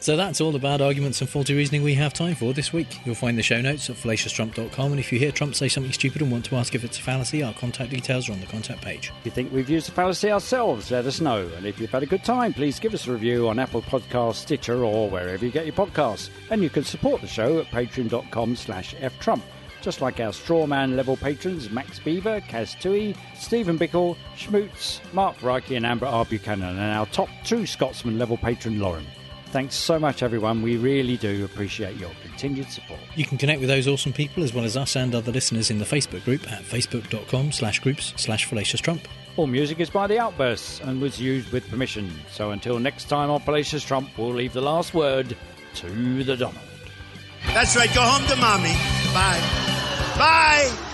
So that's all the bad arguments and faulty reasoning we have time for this week. You'll find the show notes at fallacioustrump.com, and if you hear Trump say something stupid and want to ask if it's a fallacy, our contact details are on the contact page. If you think we've used a fallacy ourselves, let us know. And if you've had a good time, please give us a review on Apple Podcasts, Stitcher, or wherever you get your podcasts. And you can support the show at patreon.com slash ftrump just like our strawman level patrons Max Beaver, Kaz Tui, Stephen Bickle, Schmutz, Mark Reich, and Amber R. Buchanan, and our top two Scotsman level patron Lauren. Thanks so much, everyone. We really do appreciate your continued support. You can connect with those awesome people as well as us and other listeners in the Facebook group at facebook.com slash groups slash Fallacious Trump. All music is by The Outbursts and was used with permission. So until next time on Fallacious Trump, we'll leave the last word to the Donald. That's right. Go home to mommy. Bye. Bye.